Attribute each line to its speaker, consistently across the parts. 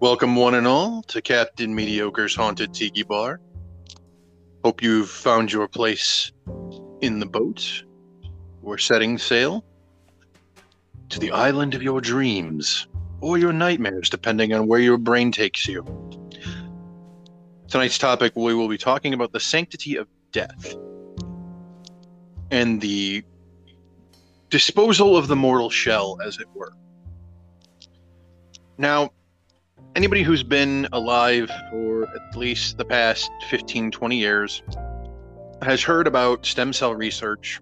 Speaker 1: Welcome, one and all, to Captain Mediocre's Haunted Tiki Bar. Hope you've found your place in the boat. We're setting sail to the island of your dreams or your nightmares, depending on where your brain takes you. Tonight's topic we will be talking about the sanctity of death and the disposal of the mortal shell, as it were. Now, anybody who's been alive for at least the past 15, 20 years has heard about stem cell research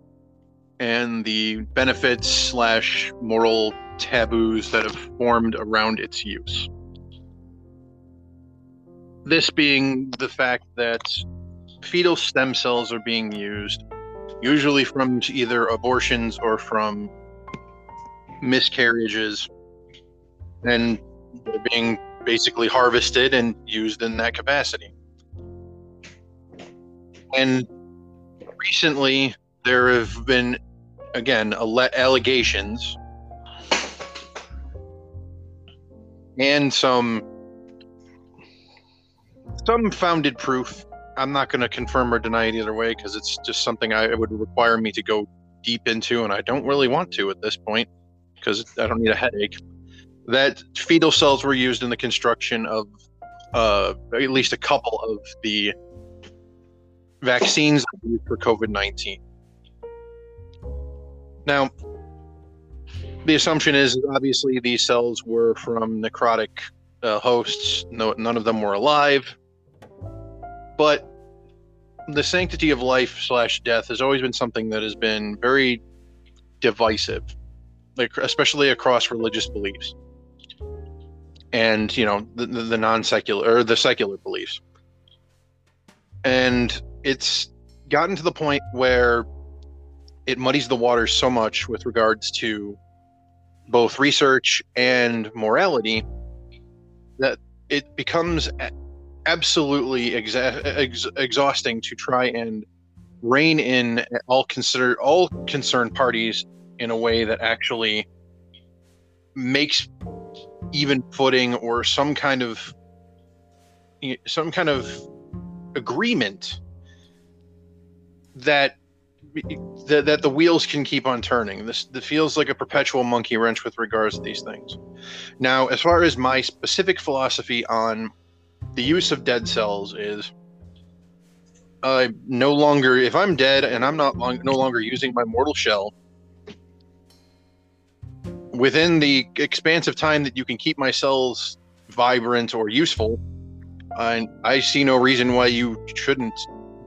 Speaker 1: and the benefits slash moral taboos that have formed around its use. This being the fact that fetal stem cells are being used, usually from either abortions or from miscarriages, and they're being basically harvested and used in that capacity. And recently, there have been, again, allegations and some some founded proof. I'm not going to confirm or deny it either way because it's just something I it would require me to go deep into, and I don't really want to at this point because I don't need a headache that fetal cells were used in the construction of uh, at least a couple of the vaccines for COVID 19. Now, the assumption is obviously these cells were from necrotic uh, hosts, no, none of them were alive. But the sanctity of life slash death has always been something that has been very divisive, like especially across religious beliefs and you know the, the, the non-secular or the secular beliefs. And it's gotten to the point where it muddies the waters so much with regards to both research and morality that it becomes absolutely exa- ex- exhausting to try and rein in all consider all concerned parties in a way that actually makes even footing or some kind of some kind of agreement that that, that the wheels can keep on turning. This, this feels like a perpetual monkey wrench with regards to these things. Now, as far as my specific philosophy on the use of dead cells is, I no longer, if I'm dead and I'm not long, no longer using my mortal shell, within the expanse of time that you can keep my cells vibrant or useful, I, I see no reason why you shouldn't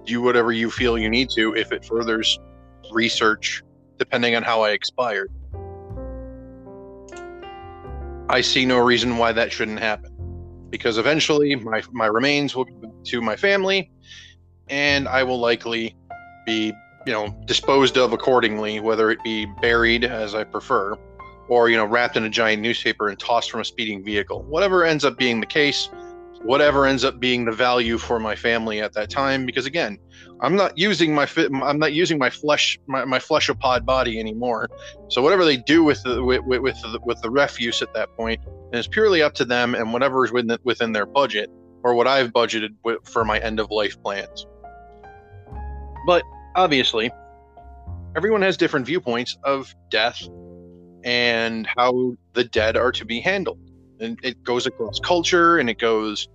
Speaker 1: do whatever you feel you need to if it furthers research, depending on how I expired. I see no reason why that shouldn't happen. Because eventually my, my remains will go to my family and I will likely be, you know, disposed of accordingly, whether it be buried as I prefer or you know wrapped in a giant newspaper and tossed from a speeding vehicle. Whatever ends up being the case whatever ends up being the value for my family at that time because again i'm not using my i'm not using my flesh my, my fleshopod body anymore. So whatever they do with the with, with the with the refuse at that point is purely up to them and whatever is within, within their budget or what i've budgeted for my end of life plans. But obviously everyone has different viewpoints of death and how the dead are to be handled. And it goes across culture and it goes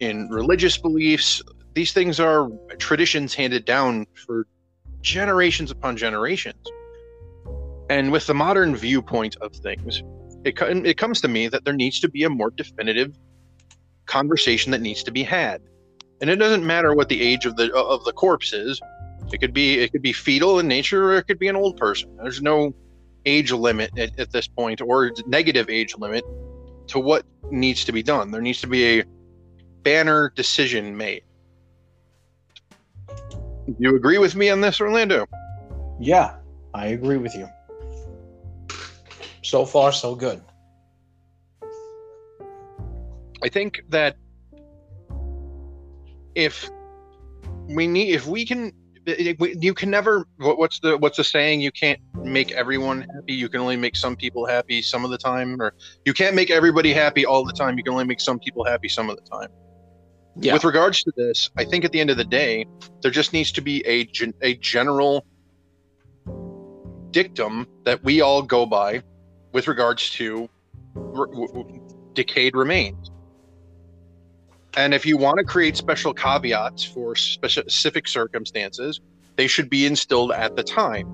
Speaker 1: in religious beliefs. These things are traditions handed down for generations upon generations. And with the modern viewpoint of things, it, it comes to me that there needs to be a more definitive conversation that needs to be had. And it doesn't matter what the age of the of the corpse is. It could be it could be fetal in nature or it could be an old person. There's no age limit at, at this point or negative age limit to what needs to be done. There needs to be a banner decision made. Do you agree with me on this, Orlando?
Speaker 2: Yeah, I agree with you. So far, so good.
Speaker 1: I think that if we need, if we can, you can never. What's the what's the saying? You can't make everyone happy. You can only make some people happy some of the time, or you can't make everybody happy all the time. You can only make some people happy some of the time.
Speaker 2: Yeah.
Speaker 1: With regards to this, I think at the end of the day, there just needs to be a gen- a general dictum that we all go by with regards to r- w- w- decayed remains. And if you want to create special caveats for specific circumstances, they should be instilled at the time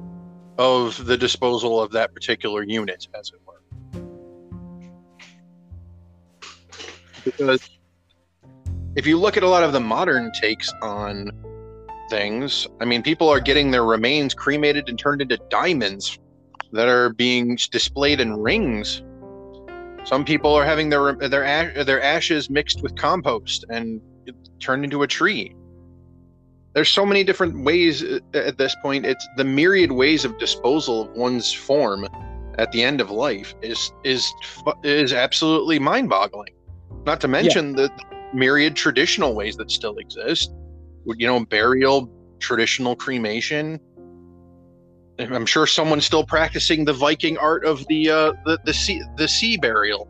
Speaker 1: of the disposal of that particular unit, as it were. Because if you look at a lot of the modern takes on things, I mean, people are getting their remains cremated and turned into diamonds that are being displayed in rings. Some people are having their their ash, their ashes mixed with compost and turned into a tree. There's so many different ways uh, at this point. It's the myriad ways of disposal of one's form at the end of life is is is absolutely mind-boggling. Not to mention the myriad traditional ways that still exist. You know, burial, traditional cremation. I'm sure someone's still practicing the Viking art of the uh, the the sea the sea burial.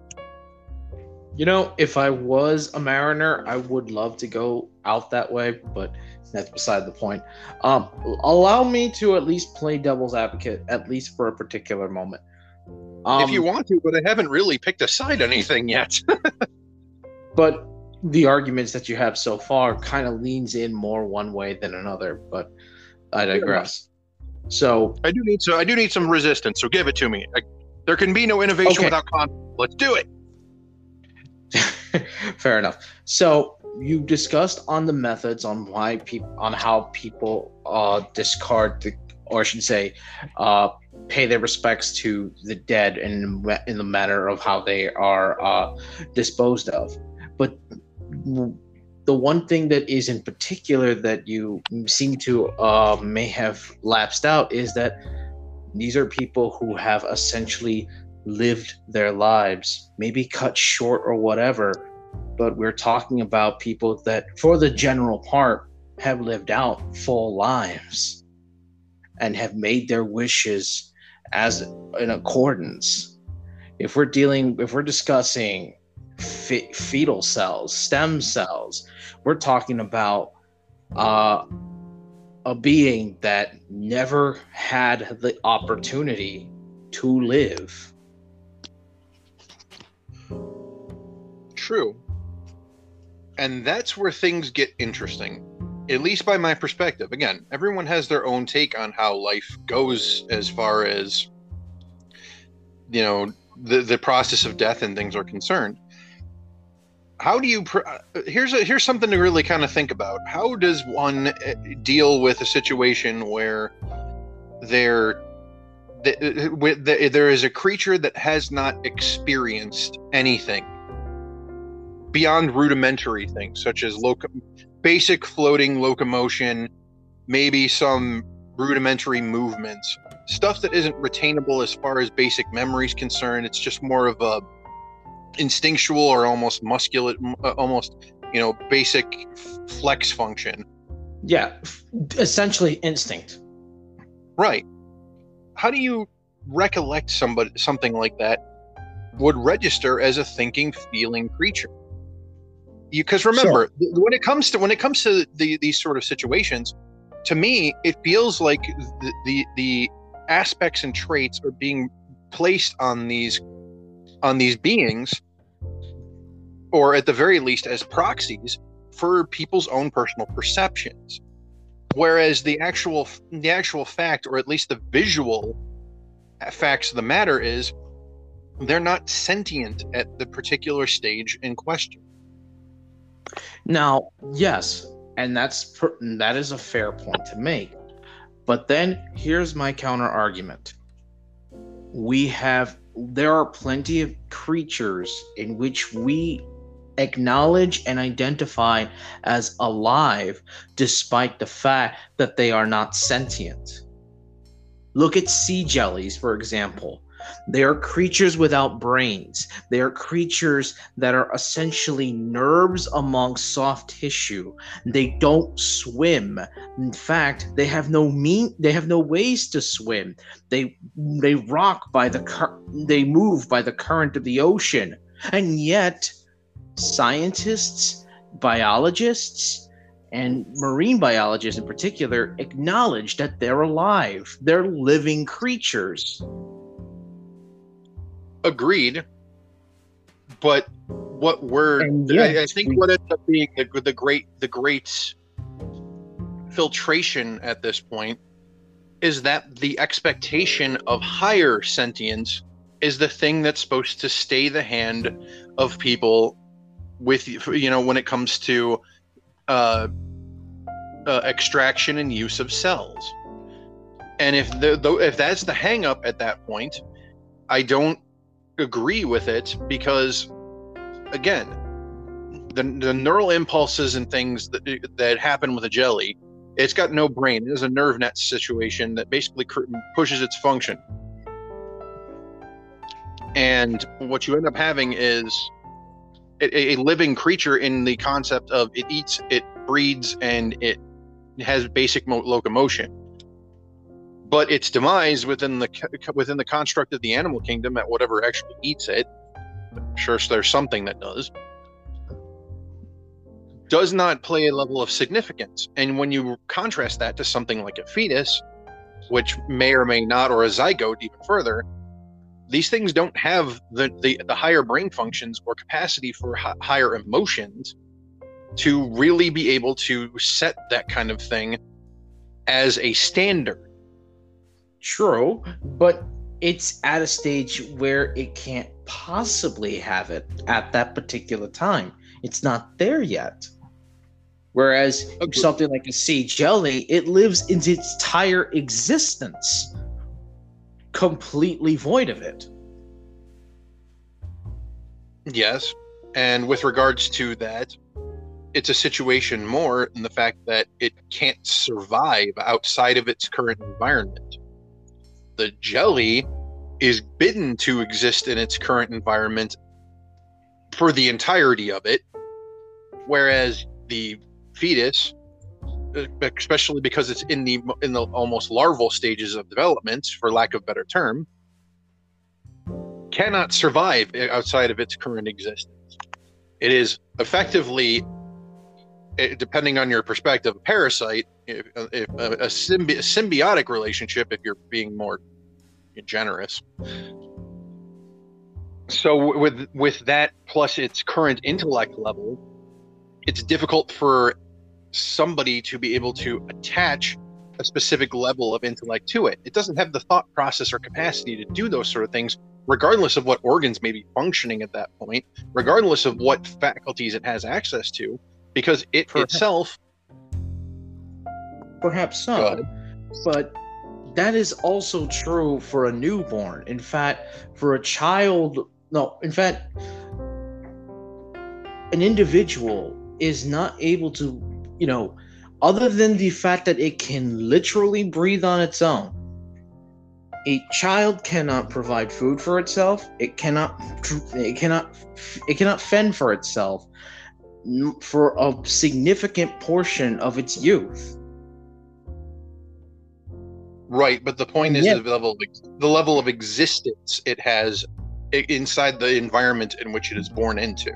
Speaker 2: You know, if I was a mariner, I would love to go out that way, but that's beside the point. Um, allow me to at least play devil's advocate, at least for a particular moment. Um,
Speaker 1: if you want to, but I haven't really picked a side anything yet.
Speaker 2: but the arguments that you have so far kind of leans in more one way than another. But I digress. So
Speaker 1: I do need so I do need some resistance. So give it to me. I, there can be no innovation
Speaker 2: Okay.
Speaker 1: without conflict. Let's do it.
Speaker 2: Fair enough. So you discussed on the methods on why people on how people uh, discard the, or I should say, uh, pay their respects to the dead in in the manner of how they are uh, disposed of. But the one thing that is in particular that you seem to uh, may have lapsed out is that these are people who have essentially lived their lives, maybe cut short or whatever, but we're talking about people that, for the general part, have lived out full lives and have made their wishes as in accordance. If we're dealing, if we're discussing fe- fetal cells, stem cells, we're talking about uh, a being that never had the opportunity to live.
Speaker 1: True. And that's where things get interesting. At least by my perspective. Again, everyone has their own take on how life goes as far as you know, the the process of death and things are concerned. How do you pr- here's a here's something to really kind of think about. How does one uh, deal with a situation where there th- eh, eh, with the, there is a creature that has not experienced anything beyond rudimentary things such as loco- basic floating locomotion, maybe some rudimentary movements, stuff that isn't retainable as far as basic memory is concerned. It's just more of a instinctual or almost muscular, uh, almost you know, basic flex function.
Speaker 2: Yeah, essentially instinct.
Speaker 1: Right. How do you recollect somebody something like that would register as a thinking, feeling creature? You because remember th- when it comes to when it comes to the, these sort of situations, to me it feels like the, the the aspects and traits are being placed on these on these beings, or at the very least as proxies for people's own personal perceptions whereas the actual the actual fact or at least the visual facts of the matter is they're not sentient at the particular stage in question
Speaker 2: Now, yes, and that's that is a fair point to make. But then here's my counter argument. We have there are plenty of creatures in which we acknowledge and identify as alive despite the fact that they are not sentient. Look at sea jellies, for example. They are creatures without brains. They are creatures that are essentially nerves among soft tissue. They don't swim. In fact, they have no mean they have no ways to swim. They they rock by the cur- they move by the current of the ocean. And yet scientists, biologists, and marine biologists in particular acknowledge that they're alive. They're living creatures.
Speaker 1: Agreed. But what we're I, I, think we, what ends up being the, the great the great filtration at this point is that the expectation of higher sentience is the thing that's supposed to stay the hand of people with you know when it comes to uh, uh, extraction and use of cells. And if the, the if that's the hangup at that point, I don't agree with it because, again, the the neural impulses and things that that happen with a jelly, it's got no brain. It is a nerve net situation that basically pushes its function. And what you end up having is a, a living creature in the concept of it eats, it breeds, and it has basic mo- locomotion. But its demise within the within the construct of the animal kingdom, at whatever actually eats it, I'm sure there's something that does, does not play a level of significance. And when you contrast that to something like a fetus, which may or may not, or a zygote even further, these things don't have the, the, the higher brain functions or capacity for h- higher emotions to really be able to set that kind of thing as a standard.
Speaker 2: True, but it's at a stage where it can't possibly have it at that particular time. It's not there yet. Whereas okay. something like a sea jelly, it lives in its entire existence completely void of it.
Speaker 1: Yes. And with regards to that, it's a situation more in the fact that it can't survive outside of its current environment. The jelly is bidden to exist in its current environment for the entirety of it, whereas the fetus especially because it's in the in the almost larval stages of development, for lack of better term, cannot survive outside of its current existence. It is effectively, eh, depending on your perspective, a parasite, if, if a, a, symbi- a symbiotic relationship, if you're being more generous. So with with that plus its current intellect level, it's difficult for somebody to be able to attach a specific level of intellect to it. It doesn't have the thought process or capacity to do those sort of things, regardless of what organs may be functioning at that point, regardless of what faculties it has access to, because it perhaps, itself.
Speaker 2: Perhaps so. But that is also true for a newborn. In fact, for a child, no, in fact, an individual is not able to you know, other than the fact that it can literally breathe on its own, a child cannot provide food for itself. It cannot. It cannot. It cannot fend for itself for a significant portion of its youth.
Speaker 1: Right, but the point is yeah. the level of, the level of existence it has inside the environment in which it is born into.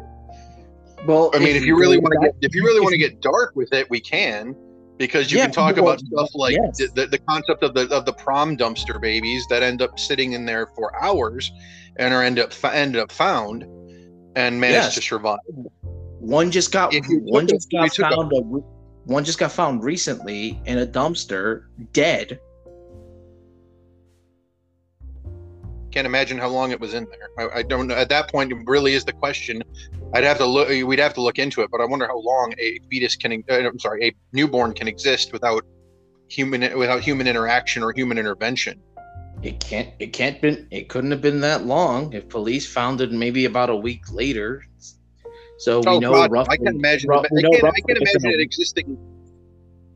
Speaker 1: Well, I mean, if, you really want to get if you really want to get dark with it, we can because you yeah, can talk well, about stuff like yes. the, the concept of the of the prom dumpster babies that end up sitting in there for hours and are end up end up found and managed yes. to survive.
Speaker 2: One just got one just got found a, one just got found recently in a dumpster dead
Speaker 1: can't imagine how long it was in there. I, I, don't know. At that point, it really is the question. I'd have to look. We'd have to look into it. But I wonder how long a fetus can. Uh, I'm sorry, a newborn can exist without human without human interaction or human intervention.
Speaker 2: It can't. It can't been. It couldn't have been that long. If police found it maybe about a week later. So we oh, know God, roughly.
Speaker 1: I can imagine. Rough, I, can't, I can't imagine it existing.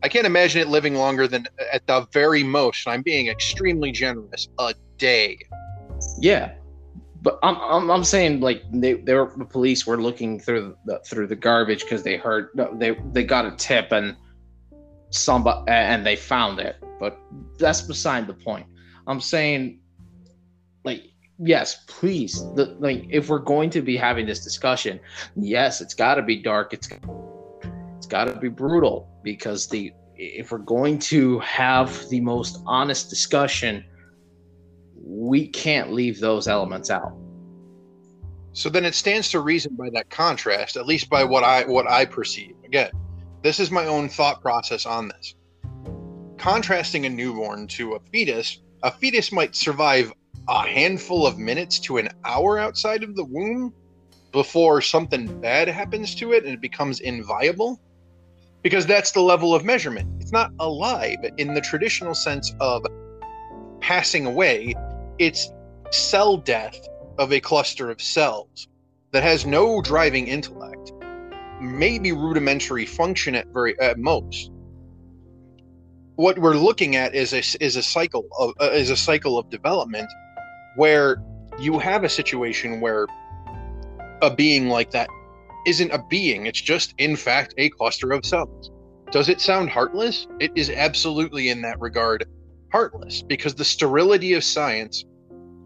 Speaker 1: I can't imagine it living longer than at the very most. I'm being extremely generous. A day
Speaker 2: Yeah, but I'm, I'm, I'm saying like they, they were the police were looking through the through the garbage because they heard they they got a tip and somebody and they found it. But that's beside the point. I'm saying like yes, please. The, like if we're going to be having this discussion, yes, it's got to be dark. It's it's got to be brutal because the if we're going to have the most honest discussion, we can't leave those elements out.
Speaker 1: So then it stands to reason by that contrast, at least by what I what I perceive. Again, this is my own thought process on this. Contrasting a newborn to a fetus, a fetus might survive a handful of minutes to an hour outside of the womb before something bad happens to it and it becomes inviable because that's the level of measurement. It's not alive in the traditional sense of passing away, it's cell death of a cluster of cells that has no driving intellect, maybe rudimentary function at very at most. What we're looking at is a is a cycle of uh, is a cycle of development where you have a situation where a being like that isn't a being, it's just, in fact, a cluster of cells. Does it sound heartless? It is absolutely, in that regard, heartless because the sterility of science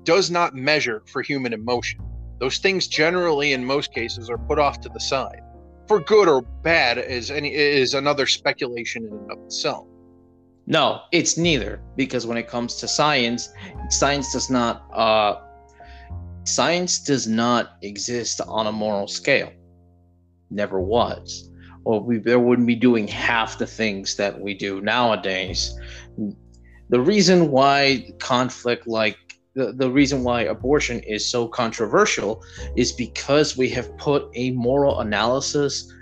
Speaker 1: does not measure for human emotion. Those things generally, in most cases, are put off to the side. For good or bad is any is another speculation in and of itself.
Speaker 2: No, it's neither because when it comes to science, science does not uh, science does not exist on a moral scale. Never was. Or we there wouldn't be doing half the things that we do nowadays. The reason why conflict like the, the reason why abortion is so controversial is because we have put a moral analysis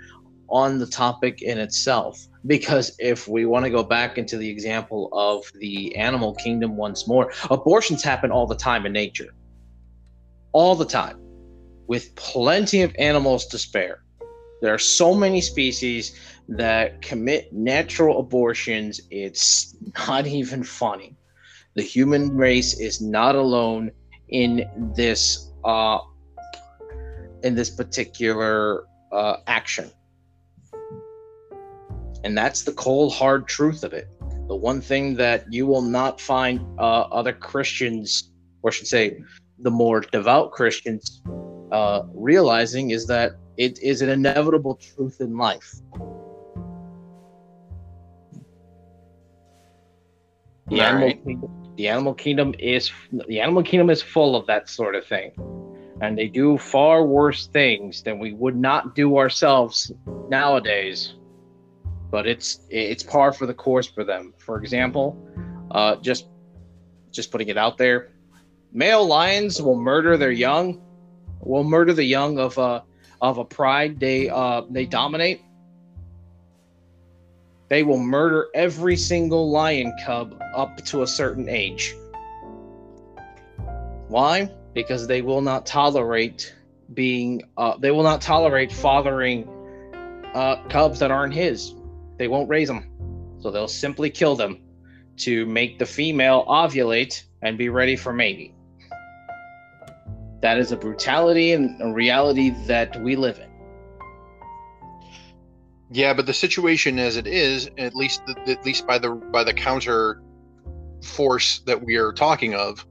Speaker 2: on the topic in itself because if we want to go back into the example of the animal kingdom once more, abortions happen all the time in nature. All the time. With plenty of animals to spare. There are so many species that commit natural abortions, it's not even funny. The human race is not alone in this uh, in this particular uh, action and that's the cold, hard truth of it. The one thing that you will not find uh, other Christians, or I should say, the more devout Christians, uh, realizing is that it is an inevitable truth in life. The animal, right. kingdom, the animal kingdom is the animal kingdom is full of that sort of thing, and they do far worse things than we would not do ourselves nowadays but it's it's par for the course for them. For example, uh, just just putting it out there, male lions will murder their young, will murder the young of a of a pride they uh, they dominate. They will murder every single lion cub up to a certain age. Why? Because they will not tolerate being uh, they will not tolerate fathering uh, cubs that aren't his they won't raise them. So they'll simply kill them to make the female ovulate and be ready for mating. That is a brutality and a reality that we live in.
Speaker 1: Yeah, but the situation as it is, at least at least by the by the counter force that we are talking of,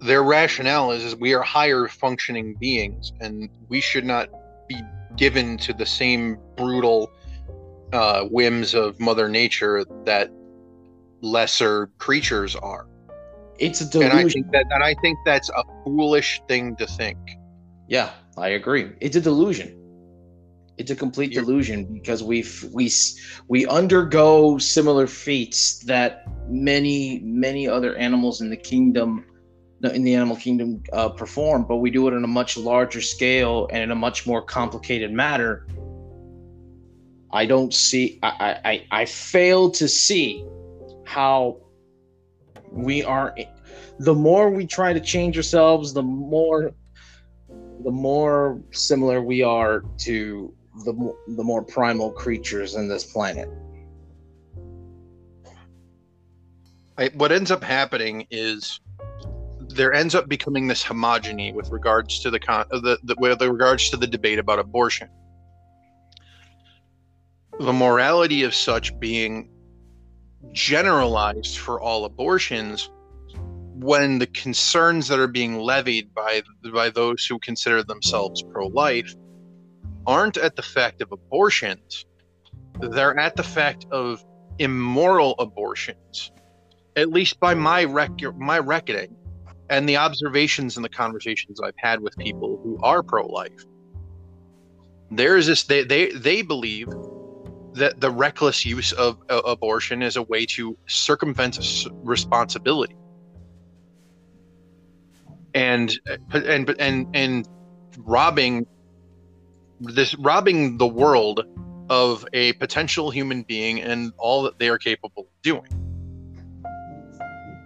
Speaker 1: their rationale is, is we are higher functioning beings and we should not be given to the same brutal uh, whims of Mother Nature that lesser creatures are.
Speaker 2: It's a delusion.
Speaker 1: And I think that, and I think that's a foolish thing to think.
Speaker 2: Yeah, I agree. It's a delusion. It's a complete You're, delusion because we we we undergo similar feats that many many other animals in the kingdom in the animal kingdom uh, perform, but we do it on a much larger scale and in a much more complicated manner I don't see. I I I fail to see how we are. The more we try to change ourselves, the more the more similar we are to the the more primal creatures in this planet.
Speaker 1: I, what ends up happening is there ends up becoming this homogeny with regards to the con the, the with regards to the debate about abortion. The morality of such being generalized for all abortions when the concerns that are being levied by by those who consider themselves pro-life aren't at the fact of abortions they're at the fact of immoral abortions at least by my rec- my reckoning and the observations and the conversations I've had with people who are pro-life. There is this they they, they believe that the reckless use of uh, abortion is a way to circumvent responsibility. And and and and robbing this robbing the world of a potential human being and all that they are capable of doing.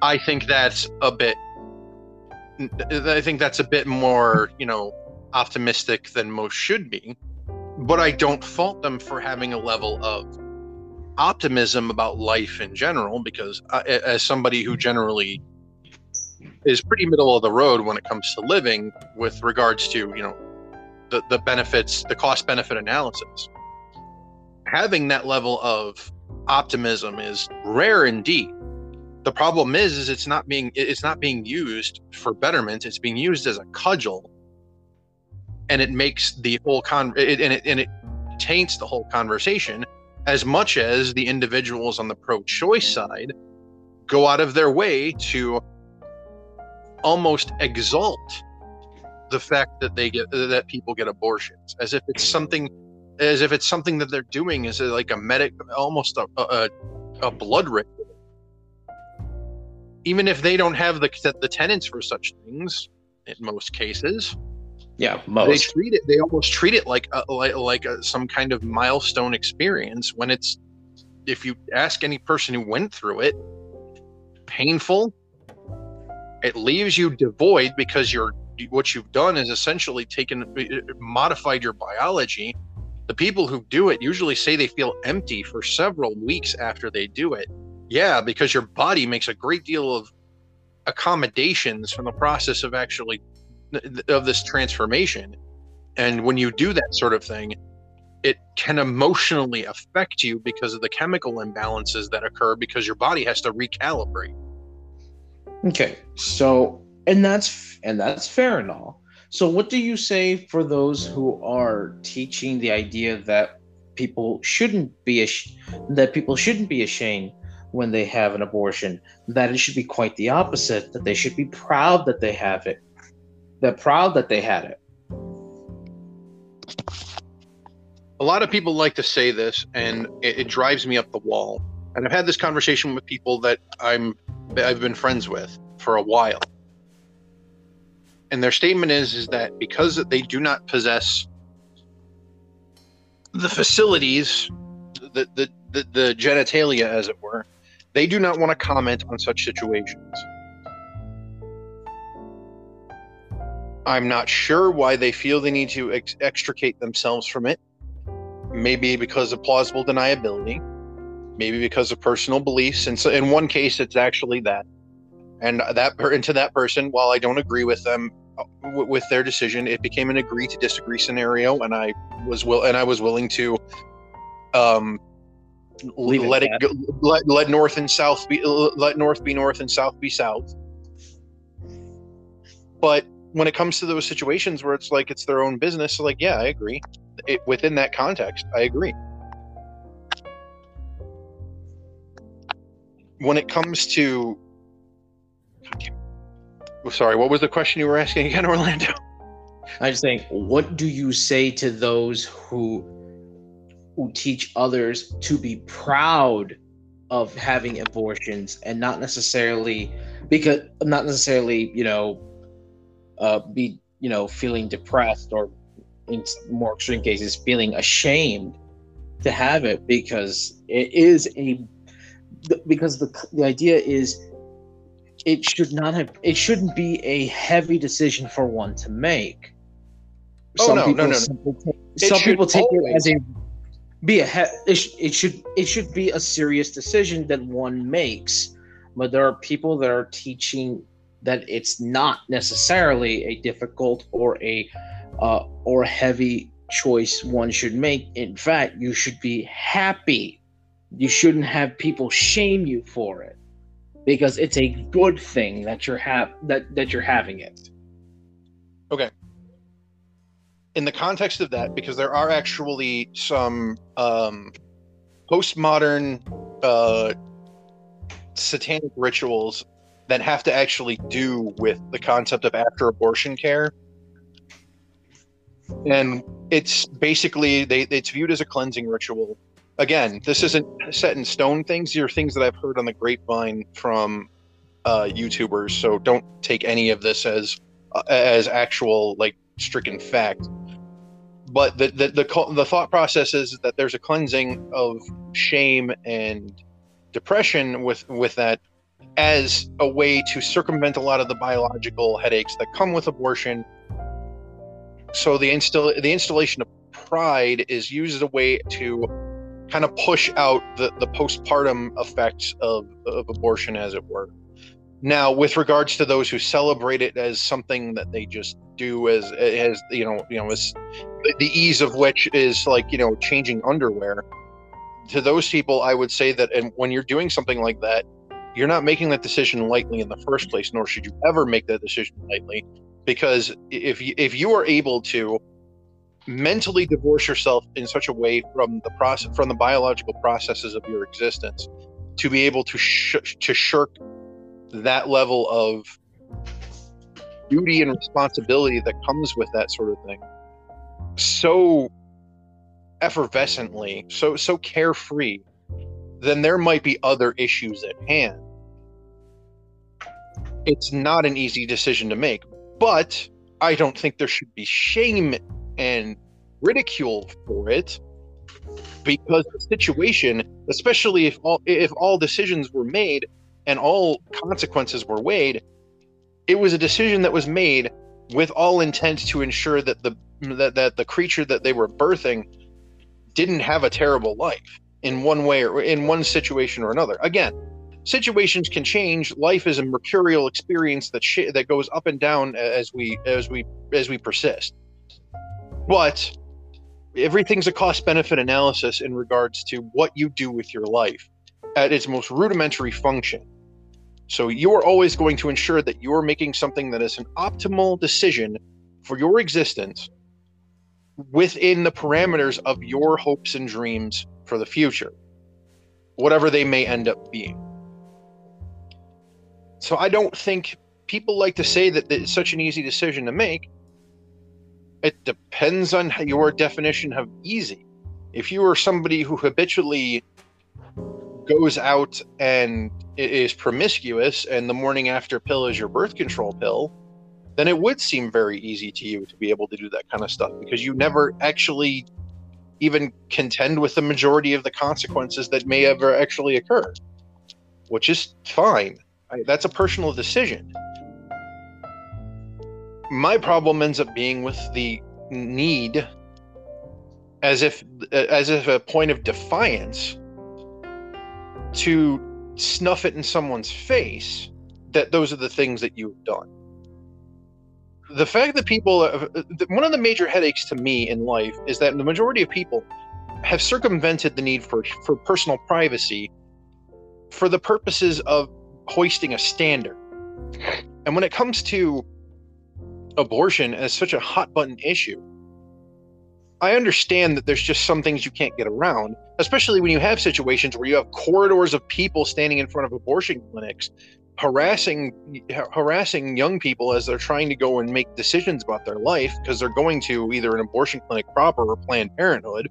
Speaker 1: I think that's a bit I think that's a bit more, you know, optimistic than most should be. But I don't fault them for having a level of optimism about life in general because uh, I, as somebody who generally is pretty middle of the road when it comes to living with regards to you know the, the benefits the cost benefit analysis. Having that level of optimism is rare indeed. The problem is is it's not being it's not being used for betterment. It's being used as a cudgel. And it makes the whole con it, and it and it taints the whole conversation as much as the individuals on the pro-choice side go out of their way to almost exalt the fact that they get that people get abortions as if it's something as if it's something that they're doing is like a medic almost a, a, a blood ritual. Even if they don't have the the tenants for such things in most cases.
Speaker 2: Yeah most
Speaker 1: they treat it they almost treat it like a, like, like a, some kind of milestone experience when it's if you ask any person who went through it painful. It leaves you devoid because you're what you've done is essentially taken uh, modified your biology. The people who do it usually say they feel empty for several weeks after they do it. Yeah because your body makes a great deal of accommodations from the process of actually of this transformation. And when you do that sort of thing it can emotionally affect you because of the chemical imbalances that occur because your body has to recalibrate.
Speaker 2: Okay, so and that's and that's fair and all. So, what do you say for those who are teaching the idea that people shouldn't be ash- that people shouldn't be ashamed when they have an abortion? That it should be quite the opposite. That they should be proud that they have it. They're proud that they had it.
Speaker 1: A lot of people like to say this, and it, it drives me up the wall. And I've had this conversation with people that I'm I've been friends with for a while. And their statement is is that because they do not possess the facilities, the the, the, the genitalia as it were, they do not want to comment on such situations. I'm not sure why they feel they need to ex- extricate themselves from it. Maybe because of plausible deniability maybe because of personal beliefs. And so, in one case, it's actually that. And that and to that person, while I don't agree with them w- with their decision, it became an agree to disagree scenario, and I was will and I was willing to um Leave let it, it go, let let north and south be let north be north and south be south. But when it comes to those situations where it's like it's their own business, like yeah, I agree. It, within that context, I agree. when it comes to sorry what was the question you were asking again orlando?
Speaker 2: I was saying what do you say to those who who teach others to be proud of having abortions and not necessarily because not necessarily you know uh be you know feeling depressed or in more extreme cases feeling ashamed to have it because it is a because the the idea is it should not have it shouldn't be a heavy decision for one to make.
Speaker 1: Oh some no, people, no, no, no.
Speaker 2: Take, some people take always. it as a be a he- it, sh- it should it should be a serious decision that one makes. But there are people that are teaching that it's not necessarily a difficult or a uh, or a heavy choice one should make. In fact, you should be happy. You shouldn't have people shame you for it because it's a good thing that you're have that that you're having it.
Speaker 1: Okay. In the context of that, because there are actually some um, postmodern uh, satanic rituals that have to actually do with the concept of after abortion care. And it's basically they it's viewed as a cleansing ritual. Again, this isn't set in stone things. These are things that I've heard on the grapevine from uh, YouTubers. So don't take any of this as uh, as actual like stricken fact. But the, the the the thought process is that there's a cleansing of shame and depression with with that as a way to circumvent a lot of the biological headaches that come with abortion. So the install the installation of pride is used as a way to kind of push out the, the postpartum effects of, of abortion, as it were. Now, with regards to those who celebrate it as something that they just do as as you know, you know, as the ease of which is like you know changing underwear. To those people, I would say that, and when you're doing something like that, you're not making that decision lightly in the first place, nor should you ever make that decision lightly, because if you, if you are able to mentally divorce yourself in such a way from the process from the biological processes of your existence to be able to sh- to shirk that level of duty and responsibility that comes with that sort of thing so effervescently so so carefree then there might be other issues at hand. It's not an easy decision to make, but I don't think there should be shame and ridicule for it because the situation, especially if all if all decisions were made and all consequences were weighed, it was a decision that was made with all intent to ensure that the that, that the creature that they were birthing didn't have a terrible life in one way or in one situation or another. Again, situations can change. Life is a mercurial experience that sh- that goes up and down as we as we as we persist. But everything's a cost benefit analysis in regards to what you do with your life at its most rudimentary function. So you're always going to ensure that you're making something that is an optimal decision for your existence within the parameters of your hopes and dreams for the future, whatever they may end up being. So I don't think people like to say that it's such an easy decision to make. It depends on your definition of easy. If you are somebody who habitually goes out and is promiscuous and the morning after pill is your birth control pill, then it would seem very easy to you to be able to do that kind of stuff because you never actually even contend with the majority of the consequences that may ever actually occur, which is fine. That's a personal decision. My problem ends up being with the need, as if as if a point of defiance, to snuff it in someone's face that those are the things that you've done. The fact that people uh, one of the major headaches to me in life is that the majority of people have circumvented the need for for personal privacy for the purposes of hoisting a standard. And when it comes to abortion as such a hot button issue. I understand that there's just some things you can't get around especially when you have situations where you have corridors of people standing in front of abortion clinics harassing harassing young people as they're trying to go and make decisions about their life because they're going to either an abortion clinic proper or planned parenthood.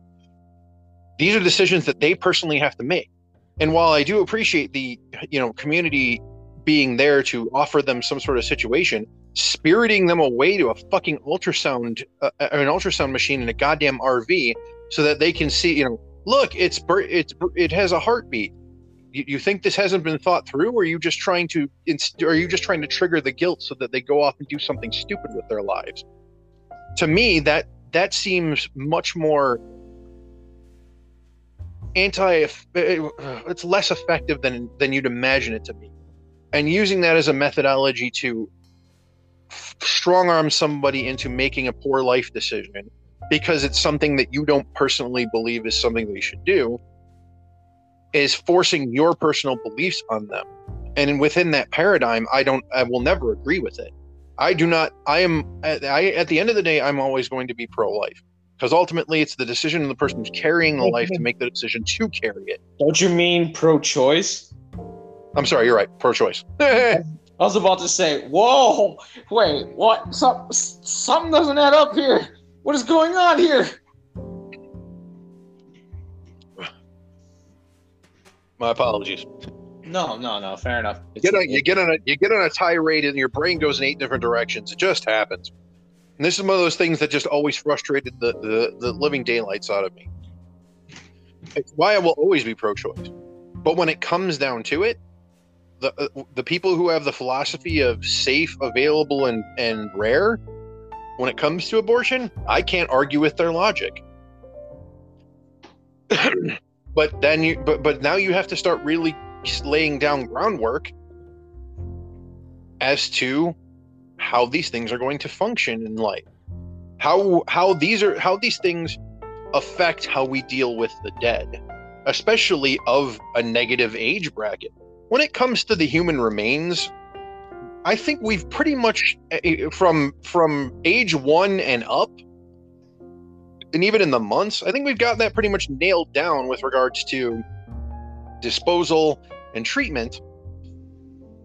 Speaker 1: These are decisions that they personally have to make. And while i do appreciate the you know community being there to offer them some sort of situation spiriting them away to a fucking ultrasound uh, an ultrasound machine in a goddamn rv so that they can see you know look it's it's it has a heartbeat. You, you think this hasn't been thought through or are you just trying to inst- are you just trying to trigger the guilt so that they go off and do something stupid with their lives? To me that that seems much more anti it's less effective than than you'd imagine it to be. And using that as a methodology to strong arm somebody into making a poor life decision because it's something that you don't personally believe is something they should do is forcing your personal beliefs on them. And within that paradigm i don't i will never agree with it. I do not i am I, at the end of the day i'm always going to be pro-life because ultimately it's the decision of the person who's carrying the life to mm-hmm. make the decision to carry it.
Speaker 2: Don't you mean pro-choice?
Speaker 1: I'm sorry you're right pro-choice
Speaker 2: I was about to say, whoa, wait, what? Some, something doesn't add up here. What is going on here?
Speaker 1: My apologies.
Speaker 2: No, no, no. Fair enough.
Speaker 1: You get, on, you get on a you get on a tirade and your brain goes in eight different directions. It just happens. And this is one of those things that just always frustrated the, the, the living daylights out of me. It's why I will always be pro-choice. But when it comes down to it, the uh, the people who have the philosophy of safe, available, and and rare, when it comes to abortion, I can't argue with their logic. but then you, but but now you have to start really laying down groundwork as to how these things are going to function in life, how how these are how these things affect how we deal with the dead, especially of a negative age bracket when it comes to the human remains, I think we've pretty much eh, eh, from from age one and up, and even in the months, I think we've got that pretty much nailed down with regards to disposal and treatment.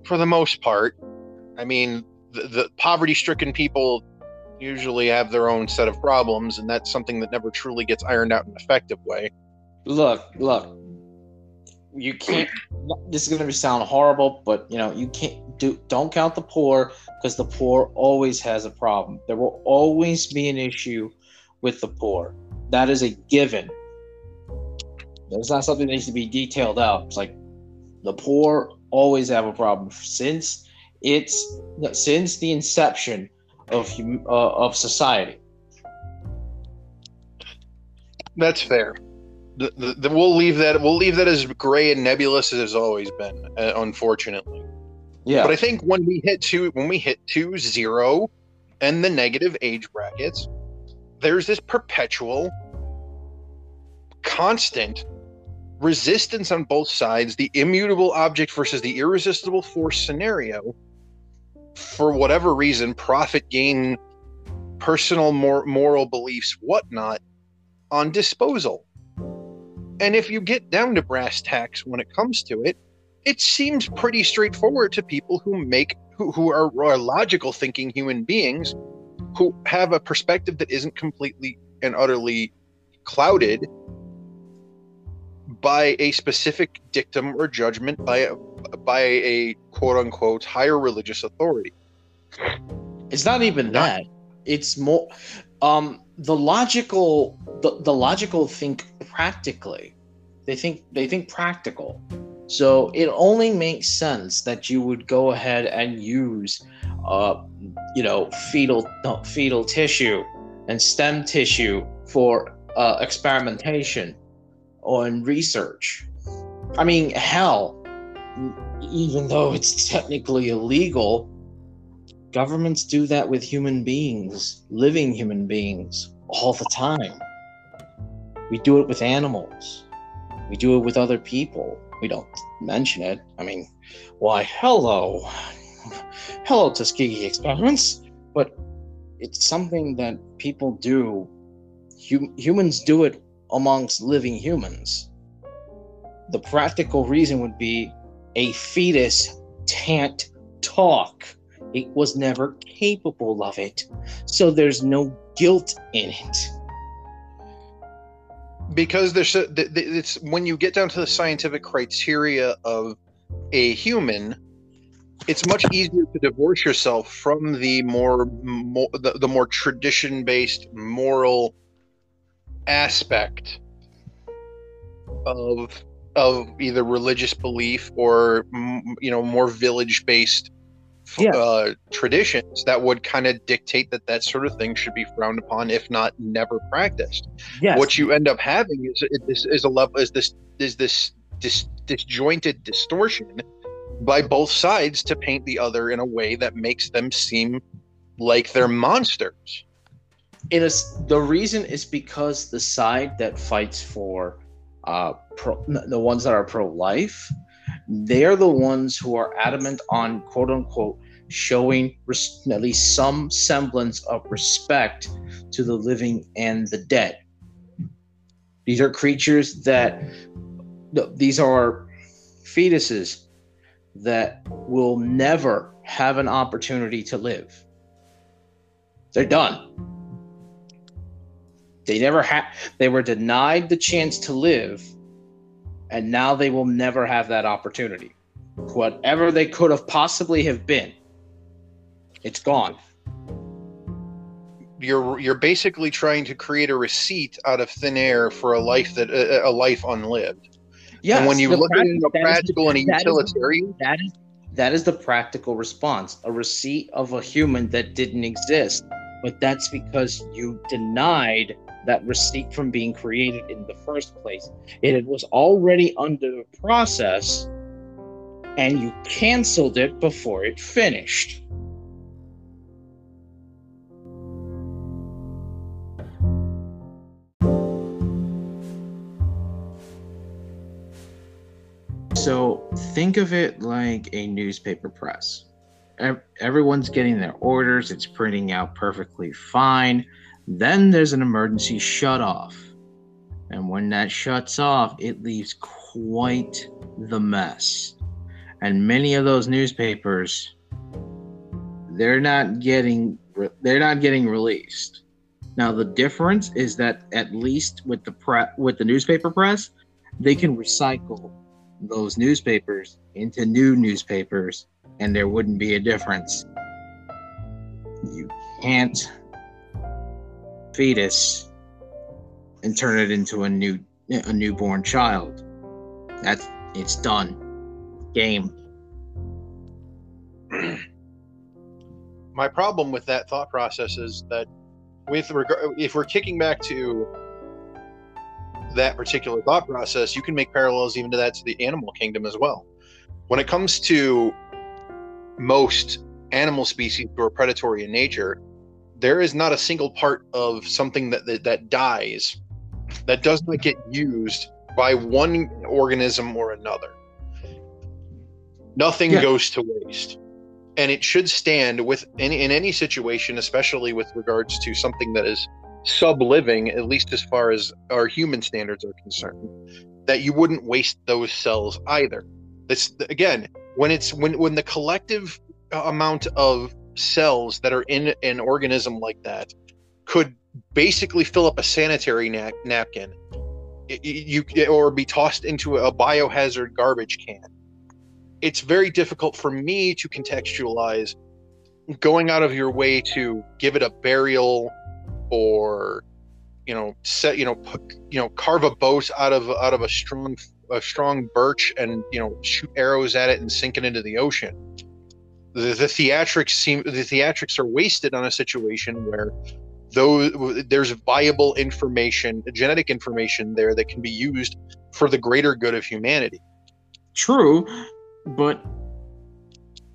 Speaker 1: For the most part, I mean, the, the poverty-stricken people usually have their own set of problems, and that's something that never truly gets ironed out in an effective way.
Speaker 2: Look, look, you can't this is going to sound horrible but you know you can't do don't count the poor because the poor always has a problem. There will always be an issue with the poor. That is a given. It's not something that needs to be detailed out. It's like the poor always have a problem. Since it's since the inception of uh, of society.
Speaker 1: That's fair the, the, the, we'll leave that we'll leave that as gray and nebulous as it's always been uh, unfortunately. Yeah. But i think when we hit two when we hit two zero and the negative age brackets there's this perpetual constant resistance on both sides the immutable object versus the irresistible force scenario. For whatever reason profit gain personal mor- moral beliefs whatnot on disposal and if you get down to brass tacks when it comes to it, it seems pretty straightforward to people who make who, who are, are logical thinking human beings who have a perspective that isn't completely and utterly clouded by a specific dictum or judgment by a, by a quote unquote higher religious authority.
Speaker 2: It's not even that. It's more um the logical the, the logical think practically. They think they think practical. So it only makes sense that you would go ahead and use uh, you know fetal fetal tissue and stem tissue for uh, experimentation or in research. I mean hell even though it's technically illegal Governments do that with human beings, living human beings, all the time. We do it with animals. We do it with other people. We don't mention it. I mean, why, hello. Hello, Tuskegee experiments. But it's something that people do. Hum- humans do it amongst living humans. The practical reason would be a fetus can't talk. It was never capable of it. So there's no guilt in it.
Speaker 1: Because there's a, it's when you get down to the scientific criteria of a human, it's much easier to divorce yourself from the more, more the, the more tradition based moral aspect of of either religious belief or you know more village based yeah. uh, traditions that would kind of dictate that that sort of thing should be frowned upon, if not never practiced. Yes. What you end up having is is, is a level is this is this dis, disjointed distortion by both sides to paint the other in a way that makes them seem like they're monsters.
Speaker 2: It is the reason is because the side that fights for uh, pro, the ones that are pro-life, they're the ones who are adamant on quote unquote showing res- at least some semblance of respect to the living and the dead. These are creatures that these are fetuses that will never have an opportunity to live. They're done. They never had they were denied the chance to live and now they will never have that opportunity. Whatever they could have possibly have been, it's gone.
Speaker 1: You're you're basically trying to create a receipt out of thin air for a life that a, a life unlived. Yeah. And when you look at it in a practical and a utilitarian,
Speaker 2: that is that is the practical response. A receipt of a human that didn't exist, but that's because you denied that receipt from being created in the first place. It was already under process, and you canceled it before it finished. So think of it like a newspaper press. Everyone's getting their orders, it's printing out perfectly fine then there's an emergency shut off. And when that shuts off, it leaves quite the mess. And many of those newspapers they're not getting they're not getting released. Now the difference is that at least with the pre- with the newspaper press, they can recycle those newspapers into new newspapers and there wouldn't be a difference. You can't fetus and turn it into a new a newborn child. That's it's done. Game.
Speaker 1: My problem with that thought process is that with regard if we're kicking back to that particular thought process, you can make parallels even to that to the animal kingdom as well. When it comes to most animal species who are predatory in nature, there is not a single part of something that that, that dies that does not get used by one organism or another. Nothing yeah. goes to waste. And it should stand with any in any situation, especially with regards to something that is sub-living, at least as far as our human standards are concerned, that you wouldn't waste those cells either. This again, when it's when when the collective amount of cells that are in an organism like that could basically fill up a sanitary na- napkin. You or be tossed into a biohazard garbage can. It's very difficult for me to contextualize going out of your way to give it a burial or you know set you know put, you know carve a boat out of out of a strong a strong birch and you know shoot arrows at it and sink it into the ocean the, the theatrics seem the theatrics are wasted on a situation where though there's viable information genetic information there that can be used for the greater good of humanity.
Speaker 2: True but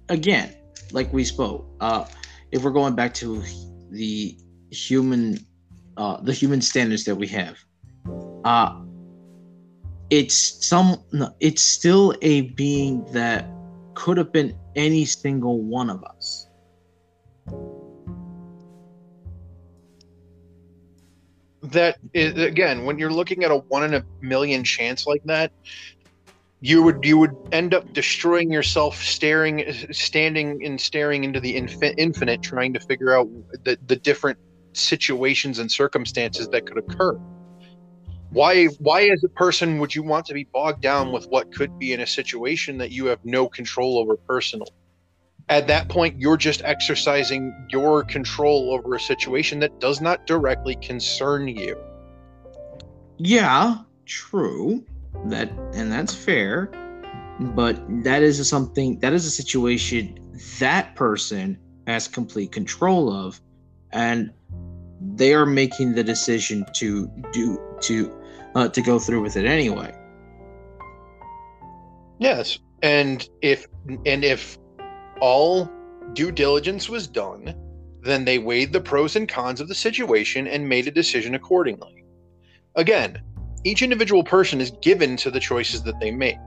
Speaker 2: again like we spoke uh if we're going back to the human uh the human standards that we have uh it's some it's still a being that could have been any single one of us.
Speaker 1: That is, again, when you're looking at a one in a million chance like that, you would you would end up destroying yourself, staring, standing and staring into the infin- infinite, trying to figure out the the different situations and circumstances that could occur why why as a person would you want to be bogged down with what could be in a situation that you have no control over personal? At that point you're just exercising your control over a situation that does not directly concern you.
Speaker 2: Yeah true. That and that's fair. But that is something that is a situation that person has complete control of and they are making the decision to do to uh, to go through with it anyway.
Speaker 1: Yes, And if and if all due diligence was done, then they weighed the pros and cons of the situation and made a decision accordingly. Again, each individual person is given to the choices that they make.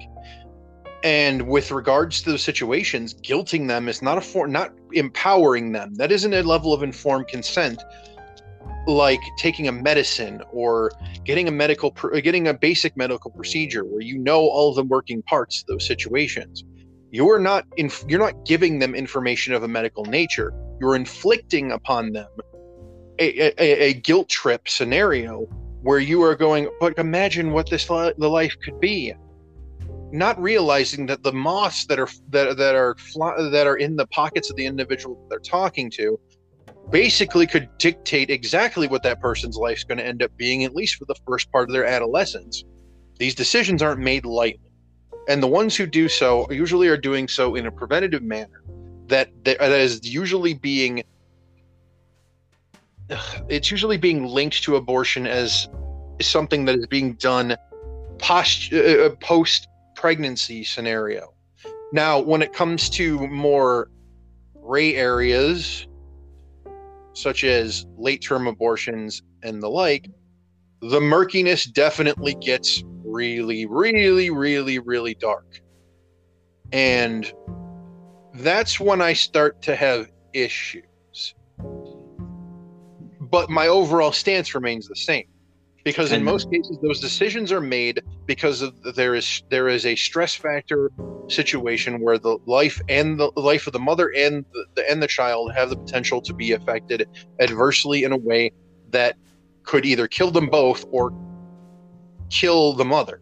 Speaker 1: And with regards to those situations, guilting them is not a form, not empowering them. That isn't a level of informed consent, like taking a medicine or getting a medical, getting a basic medical procedure where you know all of the working parts of those situations. You're not, in, you're not giving them information of a medical nature. You're inflicting upon them a, a, a guilt trip scenario where you are going, but imagine what this li- the life could be not realizing that the moths that are that, that are that are in the pockets of the individual they're talking to basically could dictate exactly what that person's life's going to end up being at least for the first part of their adolescence these decisions aren't made lightly and the ones who do so usually are doing so in a preventative manner that that is usually being it's usually being linked to abortion as something that is being done post uh, uh post pregnancy scenario. Now, when it comes to more gray areas, such as late term abortions and the like, the murkiness definitely gets really, really, really, really dark. And that's when I start to have issues. But my overall stance remains the same because in most cases those decisions are made because of there is there is a stress factor situation where the life and the life of the mother and the and the child have the potential to be affected adversely in a way that could either kill them both or kill the mother.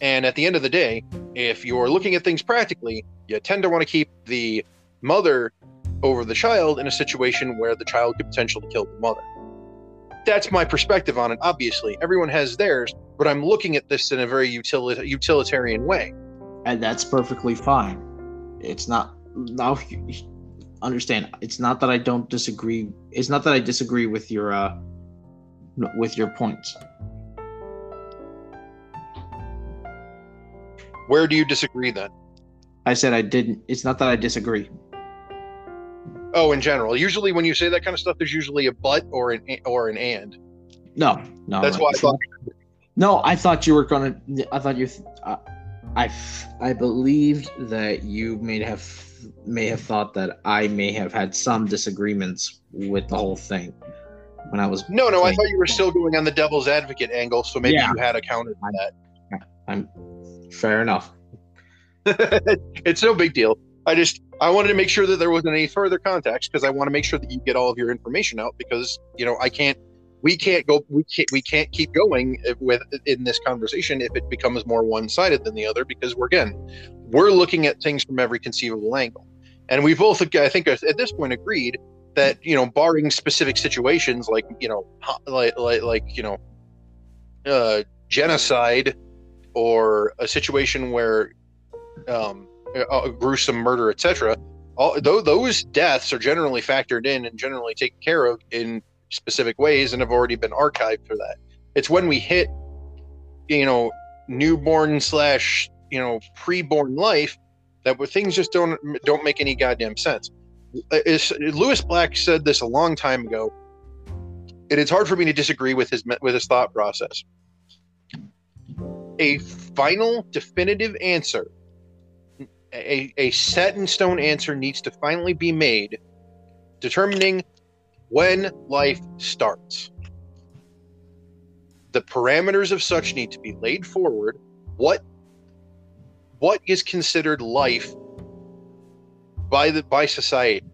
Speaker 1: And at the end of the day if you're looking at things practically you tend to want to keep the mother over the child in a situation where the child could potentially kill the mother that's my perspective on it. Obviously, everyone has theirs, but I'm looking at this in a very utilita- utilitarian way.
Speaker 2: And that's perfectly fine. It's not now. Understand? It's not that I don't disagree. It's not that I disagree with your uh, with your points.
Speaker 1: Where do you disagree then?
Speaker 2: I said I didn't. It's not that I disagree.
Speaker 1: Oh, in general. Usually, when you say that kind of stuff, there's usually a but or an or an and.
Speaker 2: No, no.
Speaker 1: That's why I thought.
Speaker 2: No, I thought you were gonna. I thought you. Uh, I I believed that you may have may have thought that I may have had some disagreements with the whole thing when I was.
Speaker 1: No, no. I thought you were still going on the devil's advocate angle, so maybe yeah. you had accounted for
Speaker 2: that. I'm fair enough.
Speaker 1: it's no big deal. I just I wanted to make sure that there wasn't any further context because I want to make sure that you get all of your information out because you know I can't we can't go we can't we can't keep going with in this conversation if it becomes more one-sided than the other because we're again we're looking at things from every conceivable angle. And we both I think at this point agreed that you know barring specific situations like you know like like, like you know uh, genocide or a situation where um, a gruesome murder, etc. All those deaths are generally factored in and generally taken care of in specific ways and have already been archived for that. It's when we hit, you know, newborn slash you know preborn life that things just don't don't make any goddamn sense. Uh, is, Lewis Black said this a long time ago. and It is hard for me to disagree with his with his thought process. A final definitive answer a, a set in stone answer needs to finally be made determining when life starts. The parameters of such need to be laid forward. What what is considered life by the by society?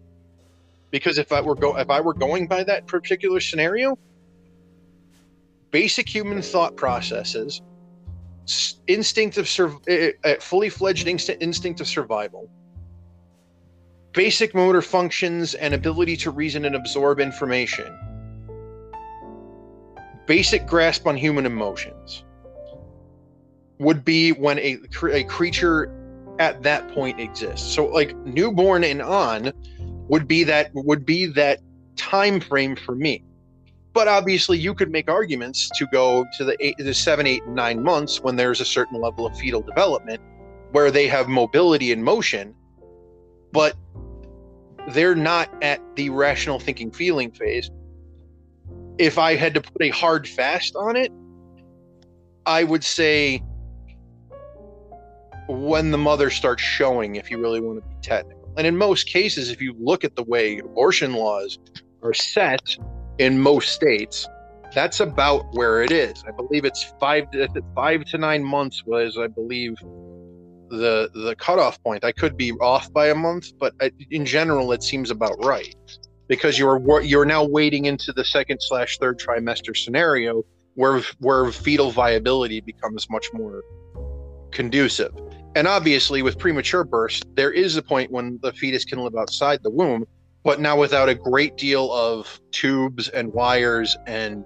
Speaker 1: Because if I were go if I were going by that particular scenario, basic human thought processes instinct of sur- uh, fully fledged inst- instinct of survival, basic motor functions and ability to reason and absorb information, basic grasp on human emotions would be when a, a creature at that point exists. So like newborn and on would be that would be that time frame for me. But obviously, you could make arguments to go to the eight, the seven, eight, nine months when there's a certain level of fetal development, where they have mobility and motion, but they're not at the rational thinking feeling phase. If I had to put a hard fast on it, I would say when the mother starts showing, if you really want to be technical. And in most cases, if you look at the way abortion laws are set in most states, that's about where it is. I believe it's five to, five to nine months was, I believe, the the cutoff point. I could be off by a month, but in general, it seems about right because you're you're now wading into the second slash third trimester scenario where where fetal viability becomes much more conducive. And obviously, with premature births, there is a point when the fetus can live outside the womb, but now without a great deal of tubes and wires and